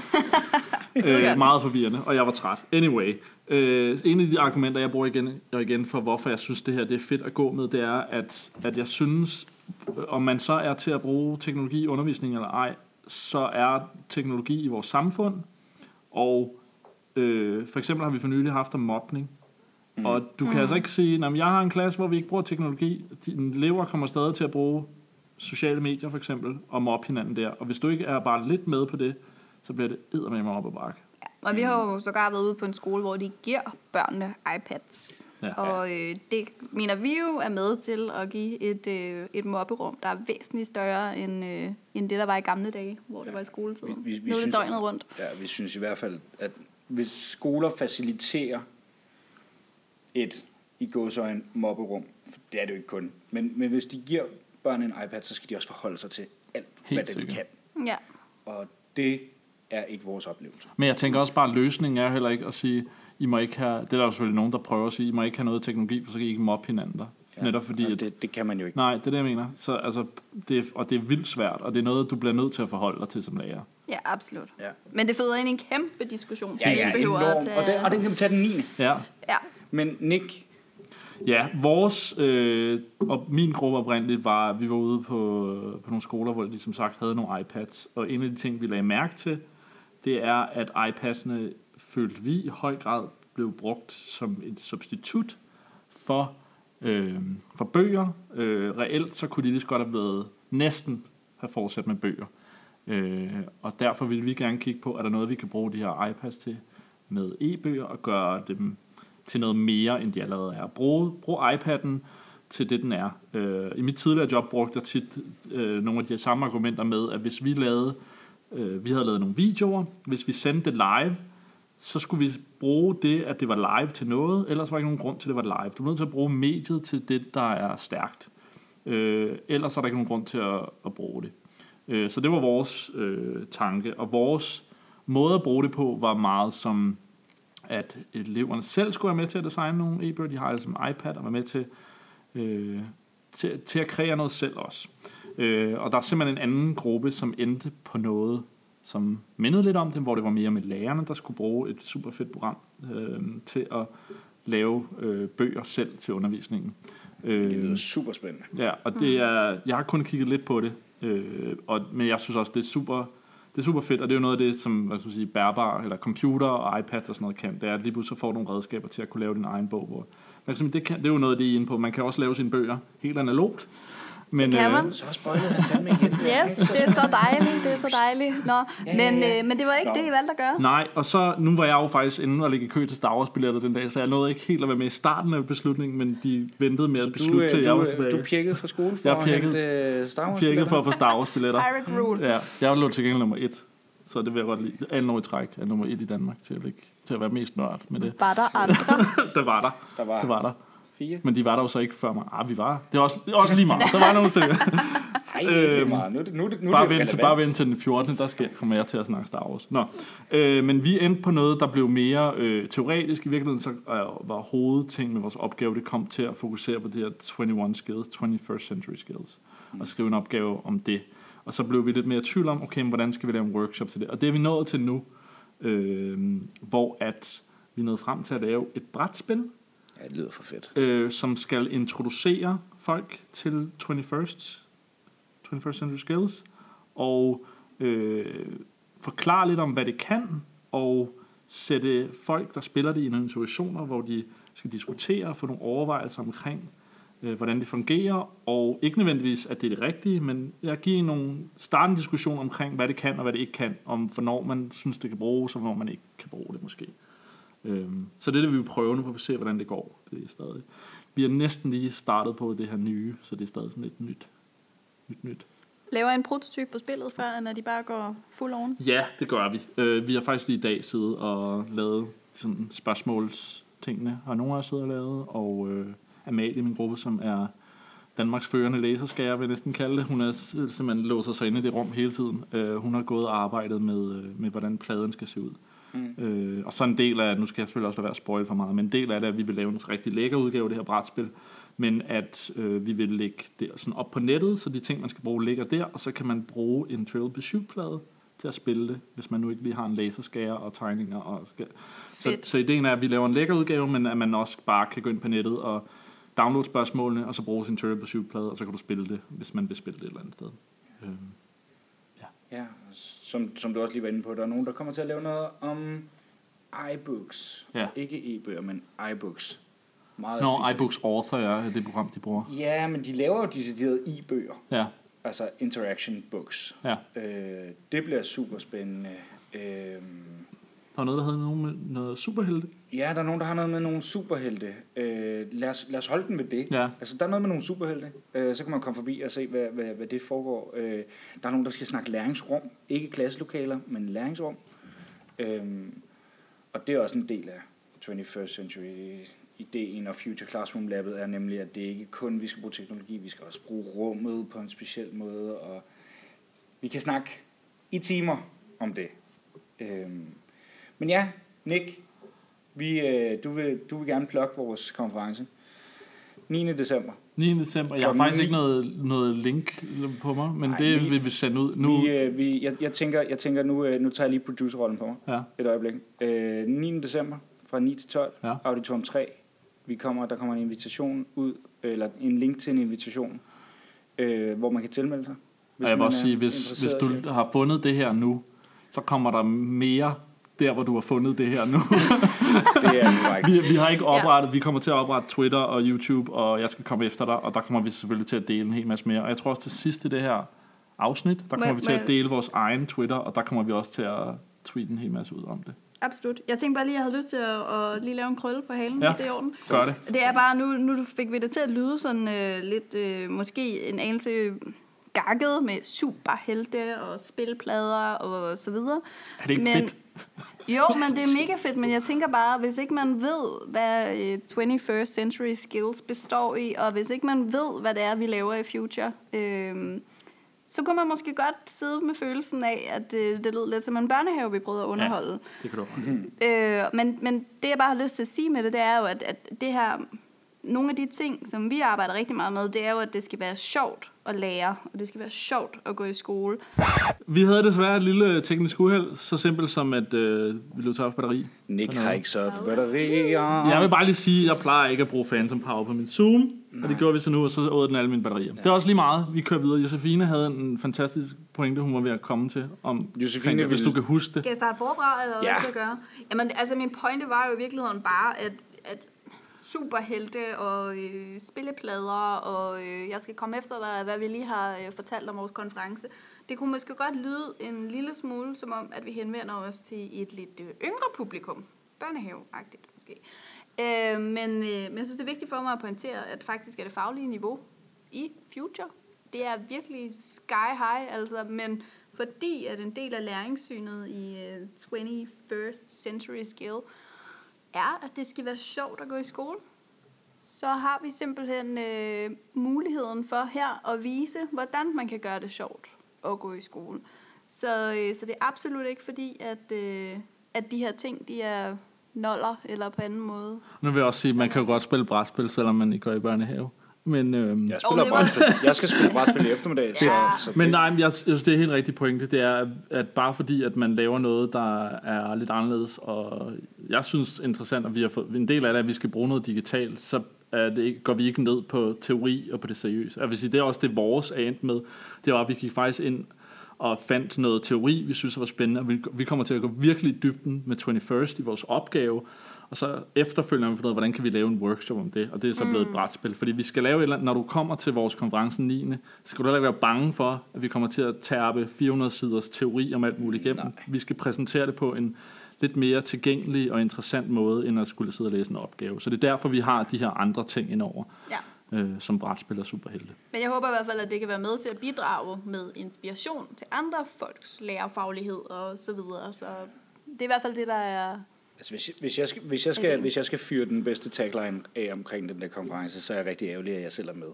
øh, meget forvirrende, og jeg var træt. Anyway, øh, en af de argumenter, jeg bruger igen og igen for, hvorfor jeg synes, det her det er fedt at gå med, det er, at, at jeg synes, om man så er til at bruge teknologi i undervisning eller ej, så er teknologi i vores samfund, og øh, for eksempel har vi for nylig haft om mobning, mm. og du kan altså ikke sige, at jeg har en klasse, hvor vi ikke bruger teknologi. Dine elever kommer stadig til at bruge sociale medier for eksempel, og mobbe hinanden der. Og hvis du ikke er bare lidt med på det, så bliver det eddermame op ad bakke. Og vi har jo sågar været ude på en skole, hvor de giver børnene iPads. Ja. Og øh, det mener vi jo er med til at give et, øh, et mobberum, der er væsentligt større end, øh, end det, der var i gamle dage, hvor det var i skoletiden. Vi- vi- vi nu er det synes- døgnet rundt. Ja, vi synes i hvert fald, at hvis skoler faciliterer et i gåsøjne mobberum, for det er det jo ikke kun, men, men hvis de giver børn en iPad, så skal de også forholde sig til alt, Helt hvad den sikkert. kan. Ja. Og det er ikke vores oplevelse. Men jeg tænker også bare, at løsningen er heller ikke at sige, I må ikke have, det er der jo selvfølgelig nogen, der prøver at sige, I må ikke have noget teknologi, for så kan I ikke mobbe hinanden der. Ja. Netop fordi, at, det, det kan man jo ikke. nej, det er det, jeg mener. Så, altså, det, er- og det er vildt svært, og det er noget, du bliver nødt til at forholde dig til som lærer. ja, absolut. Ja. Men det føder ind i en kæmpe diskussion, som Ja, ja, behøver enorm. at tage. Og, den, og den kan vi tage den 9. Ja, Ja, Men Nick, Ja, vores øh, og min gruppe oprindeligt var, at vi var ude på, på nogle skoler, hvor de som sagt havde nogle iPads. Og en af de ting, vi lagde mærke til, det er, at iPads'ene følte vi i høj grad blev brugt som et substitut for, øh, for bøger. Øh, reelt så kunne de lige så godt have været næsten have fortsat med bøger. Øh, og derfor vil vi gerne kigge på, er der noget, vi kan bruge de her iPads til med e-bøger og gøre dem til noget mere, end de allerede er. Brug, brug iPad'en til det, den er. Øh, I mit tidligere job brugte jeg tit øh, nogle af de samme argumenter med, at hvis vi lavede, øh, Øh, vi havde lavet nogle videoer, hvis vi sendte det live, så skulle vi bruge det, at det var live til noget, ellers var der ikke nogen grund til, at det var live. Du er nødt til at bruge mediet til det, der er stærkt. Øh, ellers er der ikke nogen grund til at, at bruge det. Øh, så det var vores øh, tanke, og vores måde at bruge det på var meget som, at eleverne selv skulle være med til at designe nogle e-bøger. De har altså en iPad og var med til, øh, til, til at kreere noget selv også. Øh, og der er simpelthen en anden gruppe, som endte på noget, som mindede lidt om det, hvor det var mere med lærerne, der skulle bruge et super fedt program øh, til at lave øh, bøger selv til undervisningen. det Øh, lyder super spændende. Ja, og det er, jeg har kun kigget lidt på det, øh, og, men jeg synes også, det er super, det er super fedt, og det er jo noget af det, som hvad skal man sige, bærbar, eller computer og iPads og sådan noget kan, det er, at lige pludselig så får du nogle redskaber til at kunne lave din egen bog. Hvor, det, kan, det er jo noget af det, I er inde på. Man kan også lave sine bøger helt analogt, Men, Det kan øh, man. Så spoilede han fandme igen. Yes, det er så dejligt, det er så dejligt. Nå, Ja, ja, men, ja. øh, men det var ikke Nå. det, I valgte at gøre. Nej, og så nu var jeg jo faktisk inde og ligge i kø til Star Wars billetter den dag, så jeg nåede ikke helt at være med i starten af beslutningen, men de ventede med at beslutte, øh, til jeg var du, tilbage. du pjekkede fra skole for Jeg at pjekkede- hente øh, Star Wars Pirket for at få Star Wars billetter. [LAUGHS] Pirate Rule. Ja, jeg lå til gengæld nummer et, så det vil jeg godt lide. Anden år i træk er nummer et i Danmark til at, ligge, til at være mest nørd med det. Var der andre? [LAUGHS] der var der. Der var, Det var der. Fire. Men de var der jo så ikke før mig. Ah, vi var. Det er også, det er også lige meget. Der var nogle stykker. [LAUGHS] Ej, det er Øhm, meget. Nu nu nu Bare vent, til, bare vent til den 14. Der skal, kommer jeg til at snakke Star Wars. Nå. Øh, men vi endte på noget, der blev mere øh, teoretisk. I virkeligheden så øh, var hovedting med vores opgave, det kom til at fokusere på det her 21 skills, 21st century skills. Og skrive en opgave om det. Og så blev vi lidt mere i tvivl om, okay, men hvordan skal vi lave en workshop til det? Og det er vi nået til nu, øh, hvor at vi nåede frem til at lave et brætspil, Ja, det lyder for fedt. øh, som skal introducere folk til 21st, 21st Century Skills, og øh, forklare lidt om, hvad det kan, og sætte folk, der spiller det i nogle situationer, hvor de skal diskutere og få nogle overvejelser omkring, øh, hvordan det fungerer, og ikke nødvendigvis, at det er det rigtige, men jeg giver nogle startende diskussion omkring, hvad det kan og hvad det ikke kan, om hvornår man synes, det kan bruges, og hvornår man ikke kan bruge det måske. Øhm, så det er det, vi vil prøve nu, for at se, hvordan det går. Det er stadig. Vi er næsten lige startet på det her nye, så det er stadig sådan lidt nyt. Nyt, nyt. Laver en prototyp på spillet, før når de bare går fuld on? Ja, det gør vi. Øh, vi har faktisk lige i dag siddet og lavet sådan spørgsmålstingene, har nogle af os siddet og lavet, og øh, Amalie i min gruppe, som er Danmarks førende laserskærer, vil jeg næsten kalde det. Hun er simpelthen låser sig inde i det rum hele tiden. Øh, hun har gået og arbejdet med, øh, med, hvordan pladen skal se ud. Mm. Øh, og så en del af, nu skal jeg selvfølgelig også lade være at spoil for meget, men en del af det er, at vi vil lave en rigtig lækker udgave af det her brætspil, men at øh, vi vil lægge det sådan op på nettet, så de ting, man skal bruge, ligger der, og så kan man bruge en Trivial Pursuit-plade til at spille det, hvis man nu ikke lige har en laserskærer og tegninger. Og skal. Så, Fedt. så ideen er, at vi laver en lækker udgave, men at man også bare kan gå ind på nettet og downloade spørgsmålene, og så bruge sin Trivial Pursuit-plade, og så kan du spille det, hvis man vil spille det et eller andet sted. Øhm, Ja, som, som du også lige var inde på, der er nogen, der kommer til at lave noget om iBooks. Ja. Ikke e-bøger, men iBooks. Meget Nå, specifikt. iBooks Author er det program, de bruger. Ja, men de laver jo deciderede e-bøger. Ja, Altså interaction books. ja. Øh, det bliver super spændende. Øh, Der var noget, der havde noget, med noget superhelte. ja, der er nogen, der har noget med nogle superhelte. Øh, lad, os, lad os holde den ved det. Ja. Altså, der er noget med nogle superhelte. Øh, så kan man komme forbi og se, hvad, hvad, hvad det foregår. Øh, der er nogen, der skal snakke læringsrum. Ikke klasselokaler, men læringsrum. Øh, og det er også en del af 21st century ideen og Future Classroom Labet er nemlig, at det ikke kun, vi skal bruge teknologi, vi skal også bruge rummet på en speciel måde, og vi kan snakke i timer om det. Øhm, men ja, Nick, vi, øh, du, vil, du vil gerne plukke vores konference. 9. december. 9. december. Jeg har faktisk ikke noget, noget link på mig, men Nej, det vi- vil vi sende ud nu. Vi, øh, vi, jeg, jeg tænker, jeg tænker nu, øh, nu tager jeg lige producerrollen på mig. Ja, Et øjeblik. Øh, 9. december fra 9 til 12, Ja. Auditorium 3. Vi kommer, der kommer en invitation ud, eller en link til en invitation, øh, hvor man kan tilmelde sig. og jeg vil også sige, hvis, hvis du har fundet det her nu, så kommer der mere der, hvor du har fundet det her nu. [LAUGHS] Det er korrekt. vi, vi har ikke oprettet, vi kommer til at oprette Twitter og YouTube, og jeg skal komme efter dig, og der kommer vi selvfølgelig til at dele en hel masse mere. Og jeg tror også til sidst i det her afsnit, der kommer Må- vi til må at dele vores egen Twitter, og der kommer vi også til at tweete en hel masse ud om det. Absolut. Jeg tænkte bare lige, at jeg havde lyst til at, at lige lave en krølle på halen, Ja. hvis det er i orden. Gør det. Det er bare, nu, nu fik vi det til at lyde sådan øh, lidt, øh, måske en anelse gakket med superhelte og spilplader og så videre. Er det ikke Men- fedt? Jo, men det er mega fedt, men jeg tænker bare, hvis ikke man ved, hvad øh, 21st Century Skills består i, og hvis ikke man ved, hvad det er, vi laver i Future, øh, så kunne man måske godt sidde med følelsen af, at øh, det lød lidt som en børnehave, vi prøvede at underholde. Ja. Det kan du. Øh, men, men det, jeg bare har lyst til at sige med det, det er jo, at, at det her, nogle af de ting, som vi arbejder rigtig meget med, det er jo, at det skal være sjovt at lære, og det skal være sjovt at gå i skole. Vi havde desværre et lille teknisk uheld, så simpelt som at øh, vi løb tør for batteri. Nick har ikke sørget for batterier. Jeg vil bare lige sige, at jeg plejer ikke at bruge Phantom Power på min Zoom, og det gjorde vi så nu, og så åd den alle mine batterier. Ja. Det er også lige meget. Vi kører videre. Josefine havde en fantastisk pointe, hun var ved at komme til, om Josefine hvis du kan huske det. Skal jeg starte forfra, eller hvad Ja. skal jeg gøre? Jamen, altså min pointe var jo i virkeligheden bare, at, at superhelte og øh, spilleplader, og øh, jeg skal komme efter dig, hvad vi lige har øh, fortalt om vores konference. Det kunne måske godt lyde en lille smule som om, at vi henvender os til et lidt øh, yngre publikum. Børnehave-agtigt måske. Øh, men, øh, men jeg synes, det er vigtigt for mig at pointere, at faktisk er det faglige niveau i Future. Det er virkelig sky high, altså, men fordi at en del af læringssynet i øh, 21st Century Skill er, at det skal være sjovt at gå i skole, så har vi simpelthen øh, muligheden for her at vise, hvordan man kan gøre det sjovt at gå i skole. Så, øh, så det er absolut ikke fordi, at, øh, at de her ting, de er noller eller på anden måde. Nu vil jeg også sige, at man kan jo godt spille brætspil, selvom man ikke går i børnehave. Men, øhm, Jeg, spiller var- brætspil. jeg skal spille brætspil i eftermiddag. Ja. Så, så men nej, men jeg synes, det er helt rigtig pointe. Det er, at bare fordi, at man laver noget, der er lidt anderledes, og jeg synes interessant, at vi har fået, en del af det, at vi skal bruge noget digitalt, så er det ikke, går vi ikke ned på teori og på det seriøse. Jeg vil sige, det er også det, vores er endt med. Det var, at vi gik faktisk ind og fandt noget teori, vi synes var spændende, og vi, vi kommer til at gå virkelig i dybden med 21st i vores opgave, og så efterfølgende har vi fundet ud af, hvordan kan vi lave en workshop om det, og det er så blevet et brætspil. Fordi vi skal lave et eller andet, når du kommer til vores konference den 9. så skal du heller ikke være bange for, at vi kommer til at tærpe 400 siders teori om alt muligt igennem. Nej. Vi skal præsentere det på en lidt mere tilgængelig og interessant måde, end at skulle sidde og læse en opgave. Så det er derfor, vi har de her andre ting indover, Ja. øh, som brætspil og superhelte. Men jeg håber i hvert fald, at det kan være med til at bidrage med inspiration til andre folks lærerfaglighed og så videre. Så det er i hvert fald det, der er... altså, hvis, hvis, jeg skal, hvis, jeg skal, hvis jeg skal fyre den bedste tagline af omkring den der konference, så er jeg rigtig ærgerlig, at jeg selv er med.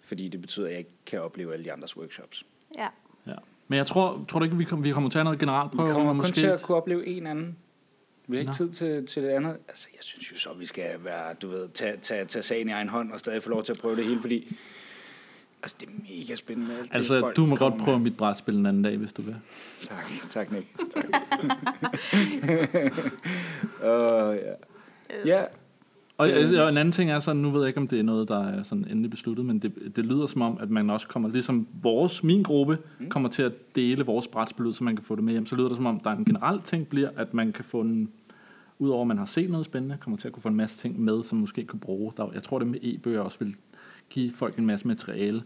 Fordi det betyder, at jeg ikke kan opleve alle de andres workshops. Ja. Ja. Men jeg tror, tror du ikke, vi kommer, vi kommer til at have noget generelt Vi prøve? kommer og kun måske til at kunne opleve en anden. Vi har ikke Nå. tid til, til det andet. Altså, jeg synes jo så, vi skal være, du ved, tage, tage, tage sagen i egen hånd og stadig få lov til at prøve det hele, fordi altså, det er mega spændende. alt det, Altså, folk du må godt prøve med. mit brætspil en anden dag, hvis du vil. Tak, tak Nick. Tak. [LAUGHS] uh, ja. ja, Og, Øh. og en anden ting er sådan, nu ved jeg ikke, om det er noget, der er sådan endelig besluttet, men det, det lyder som om, at man også kommer, ligesom vores, min gruppe, Mm. kommer til at dele vores brætspil ud, så man kan få det med hjem. Så lyder det som om, der er en generel ting bliver, at man kan få en, udover at man har set noget spændende, kommer til at kunne få en masse ting med, som måske kunne bruge. Der, jeg tror, det med e-bøger også vil give folk en masse materiale.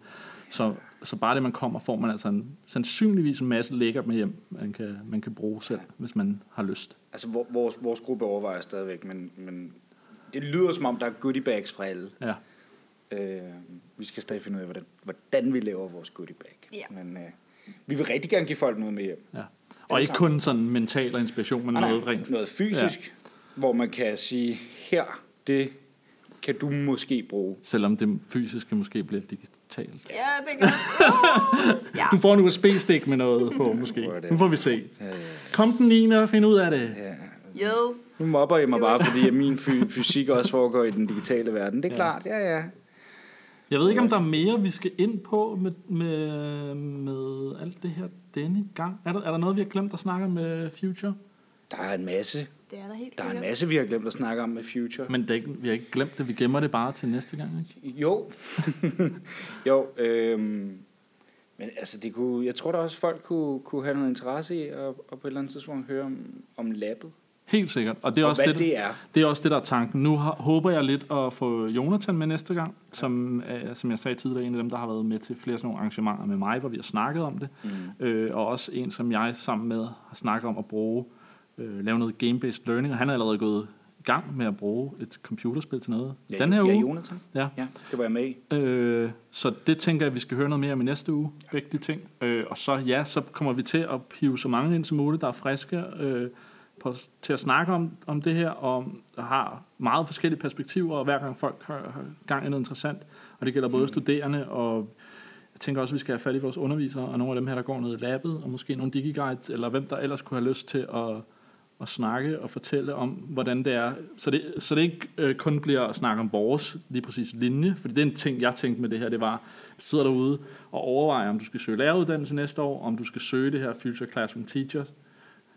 Så, så bare det, man kommer, får man altså en, sandsynligvis en masse lækkert med hjem, man kan, man kan bruge selv, hvis man har lyst. altså vor- vores, vores gruppe overvejer stadigvæk, men, men det lyder som om, der er goodie bags fra alle. Ja. Øh, vi skal stadig finde ud af, hvordan, hvordan vi laver vores goodie bag. Ja. Men øh, vi vil rigtig gerne give folk noget med hjem. ja. Og ikke kun sådan mental og inspiration, men Nej, noget nej, rent noget fysisk, ja. hvor man kan sige, her, det kan du måske bruge. Selvom det fysiske måske bliver digitalt. Ja, jeg tænker også. ja. Du får en USB-stik med noget på, måske. Nu får vi se. Kom den 9. og find ud af det. ja. Yes. Nu mobber I mig bare, fordi at min fy- fysik også foregår i den digitale verden. Det er Ja. klart, ja, ja. Jeg ved ikke, om der er mere, vi skal ind på med, med, med alt det her denne gang. Er der, er der noget, vi har glemt at snakke med Future? Der er en masse, Det er der helt der er en sikkert. masse, vi har glemt at snakke om med Future. Men det er ikke, vi har ikke glemt det. Vi gemmer det bare til næste gang. Ikke? Jo. [LAUGHS] jo, øhm, men altså, det kunne, jeg tror da også, folk kunne, kunne have noget interesse i at, at på et eller andet tidspunkt høre om, om labbet. Helt sikkert. Og det er, og også hvad det, det er. det er også det, der er tanken. Nu har, håber jeg lidt at få Jonathan med næste gang, som, er, som jeg sagde tidligere, en af dem, der har været med til flere sådan nogle arrangementer med mig, hvor vi har snakket om det. Mm. øh, og også en, som jeg sammen med har snakket om at bruge, øh, lave noget game-based learning, og han er allerede gået i gang med at bruge et computerspil til noget. Ja, Den her ja, uge. Jonathan. Ja. ja, var jeg med i. Øh, så det tænker jeg, at vi skal høre noget mere om i næste uge, begge de ting. Øh, og så ja, så kommer vi til at hive så mange ind som muligt, der er friske øh, på, til at snakke om, om det her, og har meget forskellige perspektiver, og hver gang folk har, har gang i noget interessant. Og det gælder både studerende, og jeg tænker også, at vi skal have fat i vores undervisere, og nogle af dem her, der går ned i labbet, og måske nogle digiguides, eller hvem der ellers kunne have lyst til at, at snakke og fortælle om, hvordan det er. Så det, så det ikke øh, kun bliver at snakke om vores lige præcis linje, for det er en ting, jeg tænkte med det her, det var, du sidder derude og overvejer, om du skal søge læreruddannelse næste år, om du skal søge det her Future Classroom Teachers,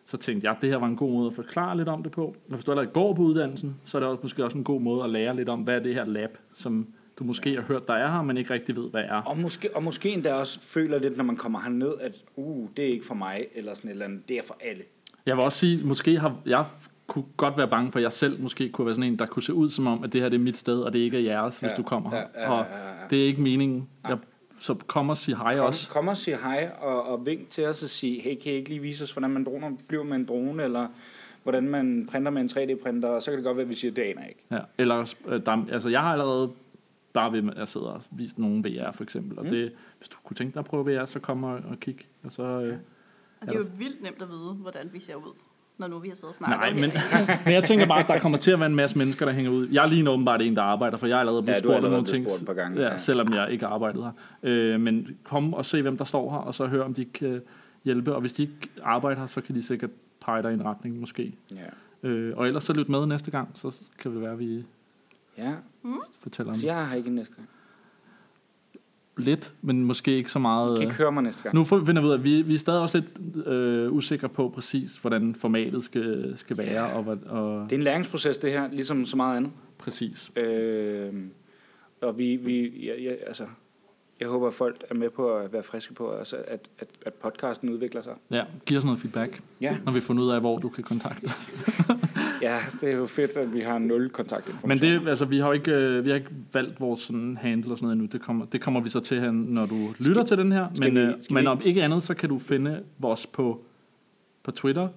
så tænkte jeg, at det her var en god måde at forklare lidt om det på. Og hvis du allerede går på uddannelsen, så er det også, måske også en god måde at lære lidt om, hvad er det her lab, som du måske har hørt, der er her, men ikke rigtig ved, hvad er. Og måske, og måske endda også føler lidt, når man kommer herned, at uh, det er ikke for mig, eller sådan et eller andet, det er for alle. Jeg vil også sige, måske har jeg kunne godt være bange for, at jeg selv måske kunne være sådan en, der kunne se ud som om, at det her det er mit sted, og det ikke er jeres, hvis Ja, du kommer her. ja, ja, Og ja, ja, ja. det er ikke meningen. Jeg, så kom og sig hej Kom, også. kom og sig hej og, og vink til os og sige, hey, kan I ikke lige vise os, hvordan man droner, flyver med en drone, eller hvordan man printer med en 3D-printer, og så kan det godt være, at vi siger, det aner ikke. Ja. Eller, øh, der, altså jeg har allerede bare ved, at jeg sidder og vist nogle VR for eksempel, og Mm. det, hvis du kunne tænke dig at prøve VR, så kom og, og kig. Og så, øh, Og det er jo vildt nemt at vide, hvordan vi ser ud, når nu vi har siddet og snakket Nej, men, [LAUGHS] men jeg tænker bare, at der kommer til at være en masse mennesker, der hænger ud. Jeg er lige åbenbart en, der arbejder, for jeg er allerede blevet Ja, spurgt om nogle ting, spurgt et par gange, ja, ja. selvom jeg ikke har arbejdet her. Øh, men kom og se, hvem der står her, og så hør, om de kan hjælpe. Og hvis de ikke arbejder her, så kan de sikkert pege dig i en retning, måske. Ja. Øh, og ellers så lyt med næste gang, så kan det være, at vi ja. fortæller om Så jeg har ikke næste gang. Lidt, men måske ikke så meget. I kan øh, ikke høre mig næste gang. Nu finder vi ud af, at vi, vi er stadig også lidt øh, usikre på præcis, hvordan formatet skal, skal være. Ja. Og, hvad- og, Det er en læringsproces, det her, ligesom så meget andet. præcis. Øh, og vi, vi jeg, jeg, altså, jeg håber, at folk er med på at være friske på, altså, at, at, at podcasten udvikler sig. Ja, giv os noget feedback, Ja. når vi finder ud af, hvor du kan kontakte os. [LAUGHS] ja, det er jo fedt, at vi har nul kontaktinformation. Men det, altså, vi har jo ikke, øh, vi har ikke valgt vores sådan, handle og sådan noget endnu. Det kommer, det kommer vi så til, når du lytter til den her. Men, vi- øh, men om ikke andet, så kan du finde os på, på Twitter.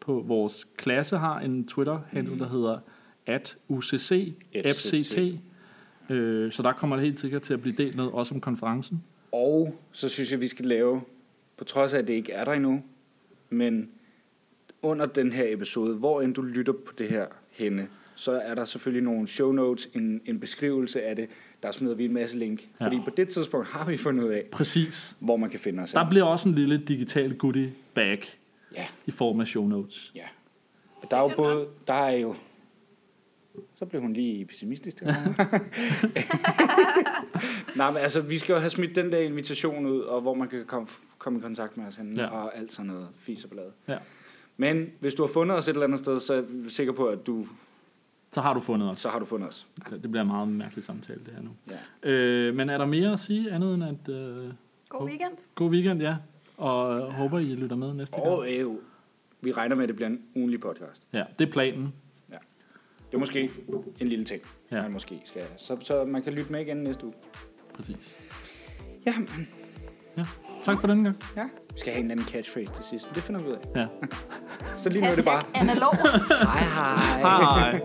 På vores klasse har en Twitter-handle, der hedder at UCC FCT. Øh, så der kommer det helt sikkert til at blive delt noget, også om konferencen. Og så synes jeg, vi skal lave, på trods af, at det ikke er der endnu, men under den her episode, hvor end du lytter på det her henne, så er der selvfølgelig nogle show notes, en, en beskrivelse af det. Der smider vi en masse link. Ja. Fordi på det tidspunkt har vi fundet ud af, Præcis. hvor man kan finde os. Der bliver også en lille digital goodie bag Ja, i form af show notes. ja. Der er jo både, der er jo, så blev hun lige pessimistisk. [LAUGHS] Nej, men altså, vi skal jo have smidt den der invitation ud, og hvor man kan komme, komme i kontakt med os henne, Ja. ja. og alt sådan noget fis og blad. Ja. Men hvis du har fundet os et eller andet sted, så er jeg sikker på, at du, Så har du fundet os. så har du fundet os. Det bliver en meget mærkelig samtale, det her nu. Ja. Øh, men er der mere at sige andet end at øh, God weekend. god weekend, ja. Og øh, håber, I lytter med næste gang. Og øh, vi regner med, at det bliver en ugenlig podcast. Ja, det er planen. Det er måske en lille ting, Ja. man måske skal. Så, så man kan lytte med igen næste uge. Præcis. Ja, men, Ja. Tak for den gang. ja. Vi skal have en anden catchphrase til sidst, det finder vi ud af. Ja. [LAUGHS] Så lige nu er det bare, analog. [LAUGHS] hej hej. Hej.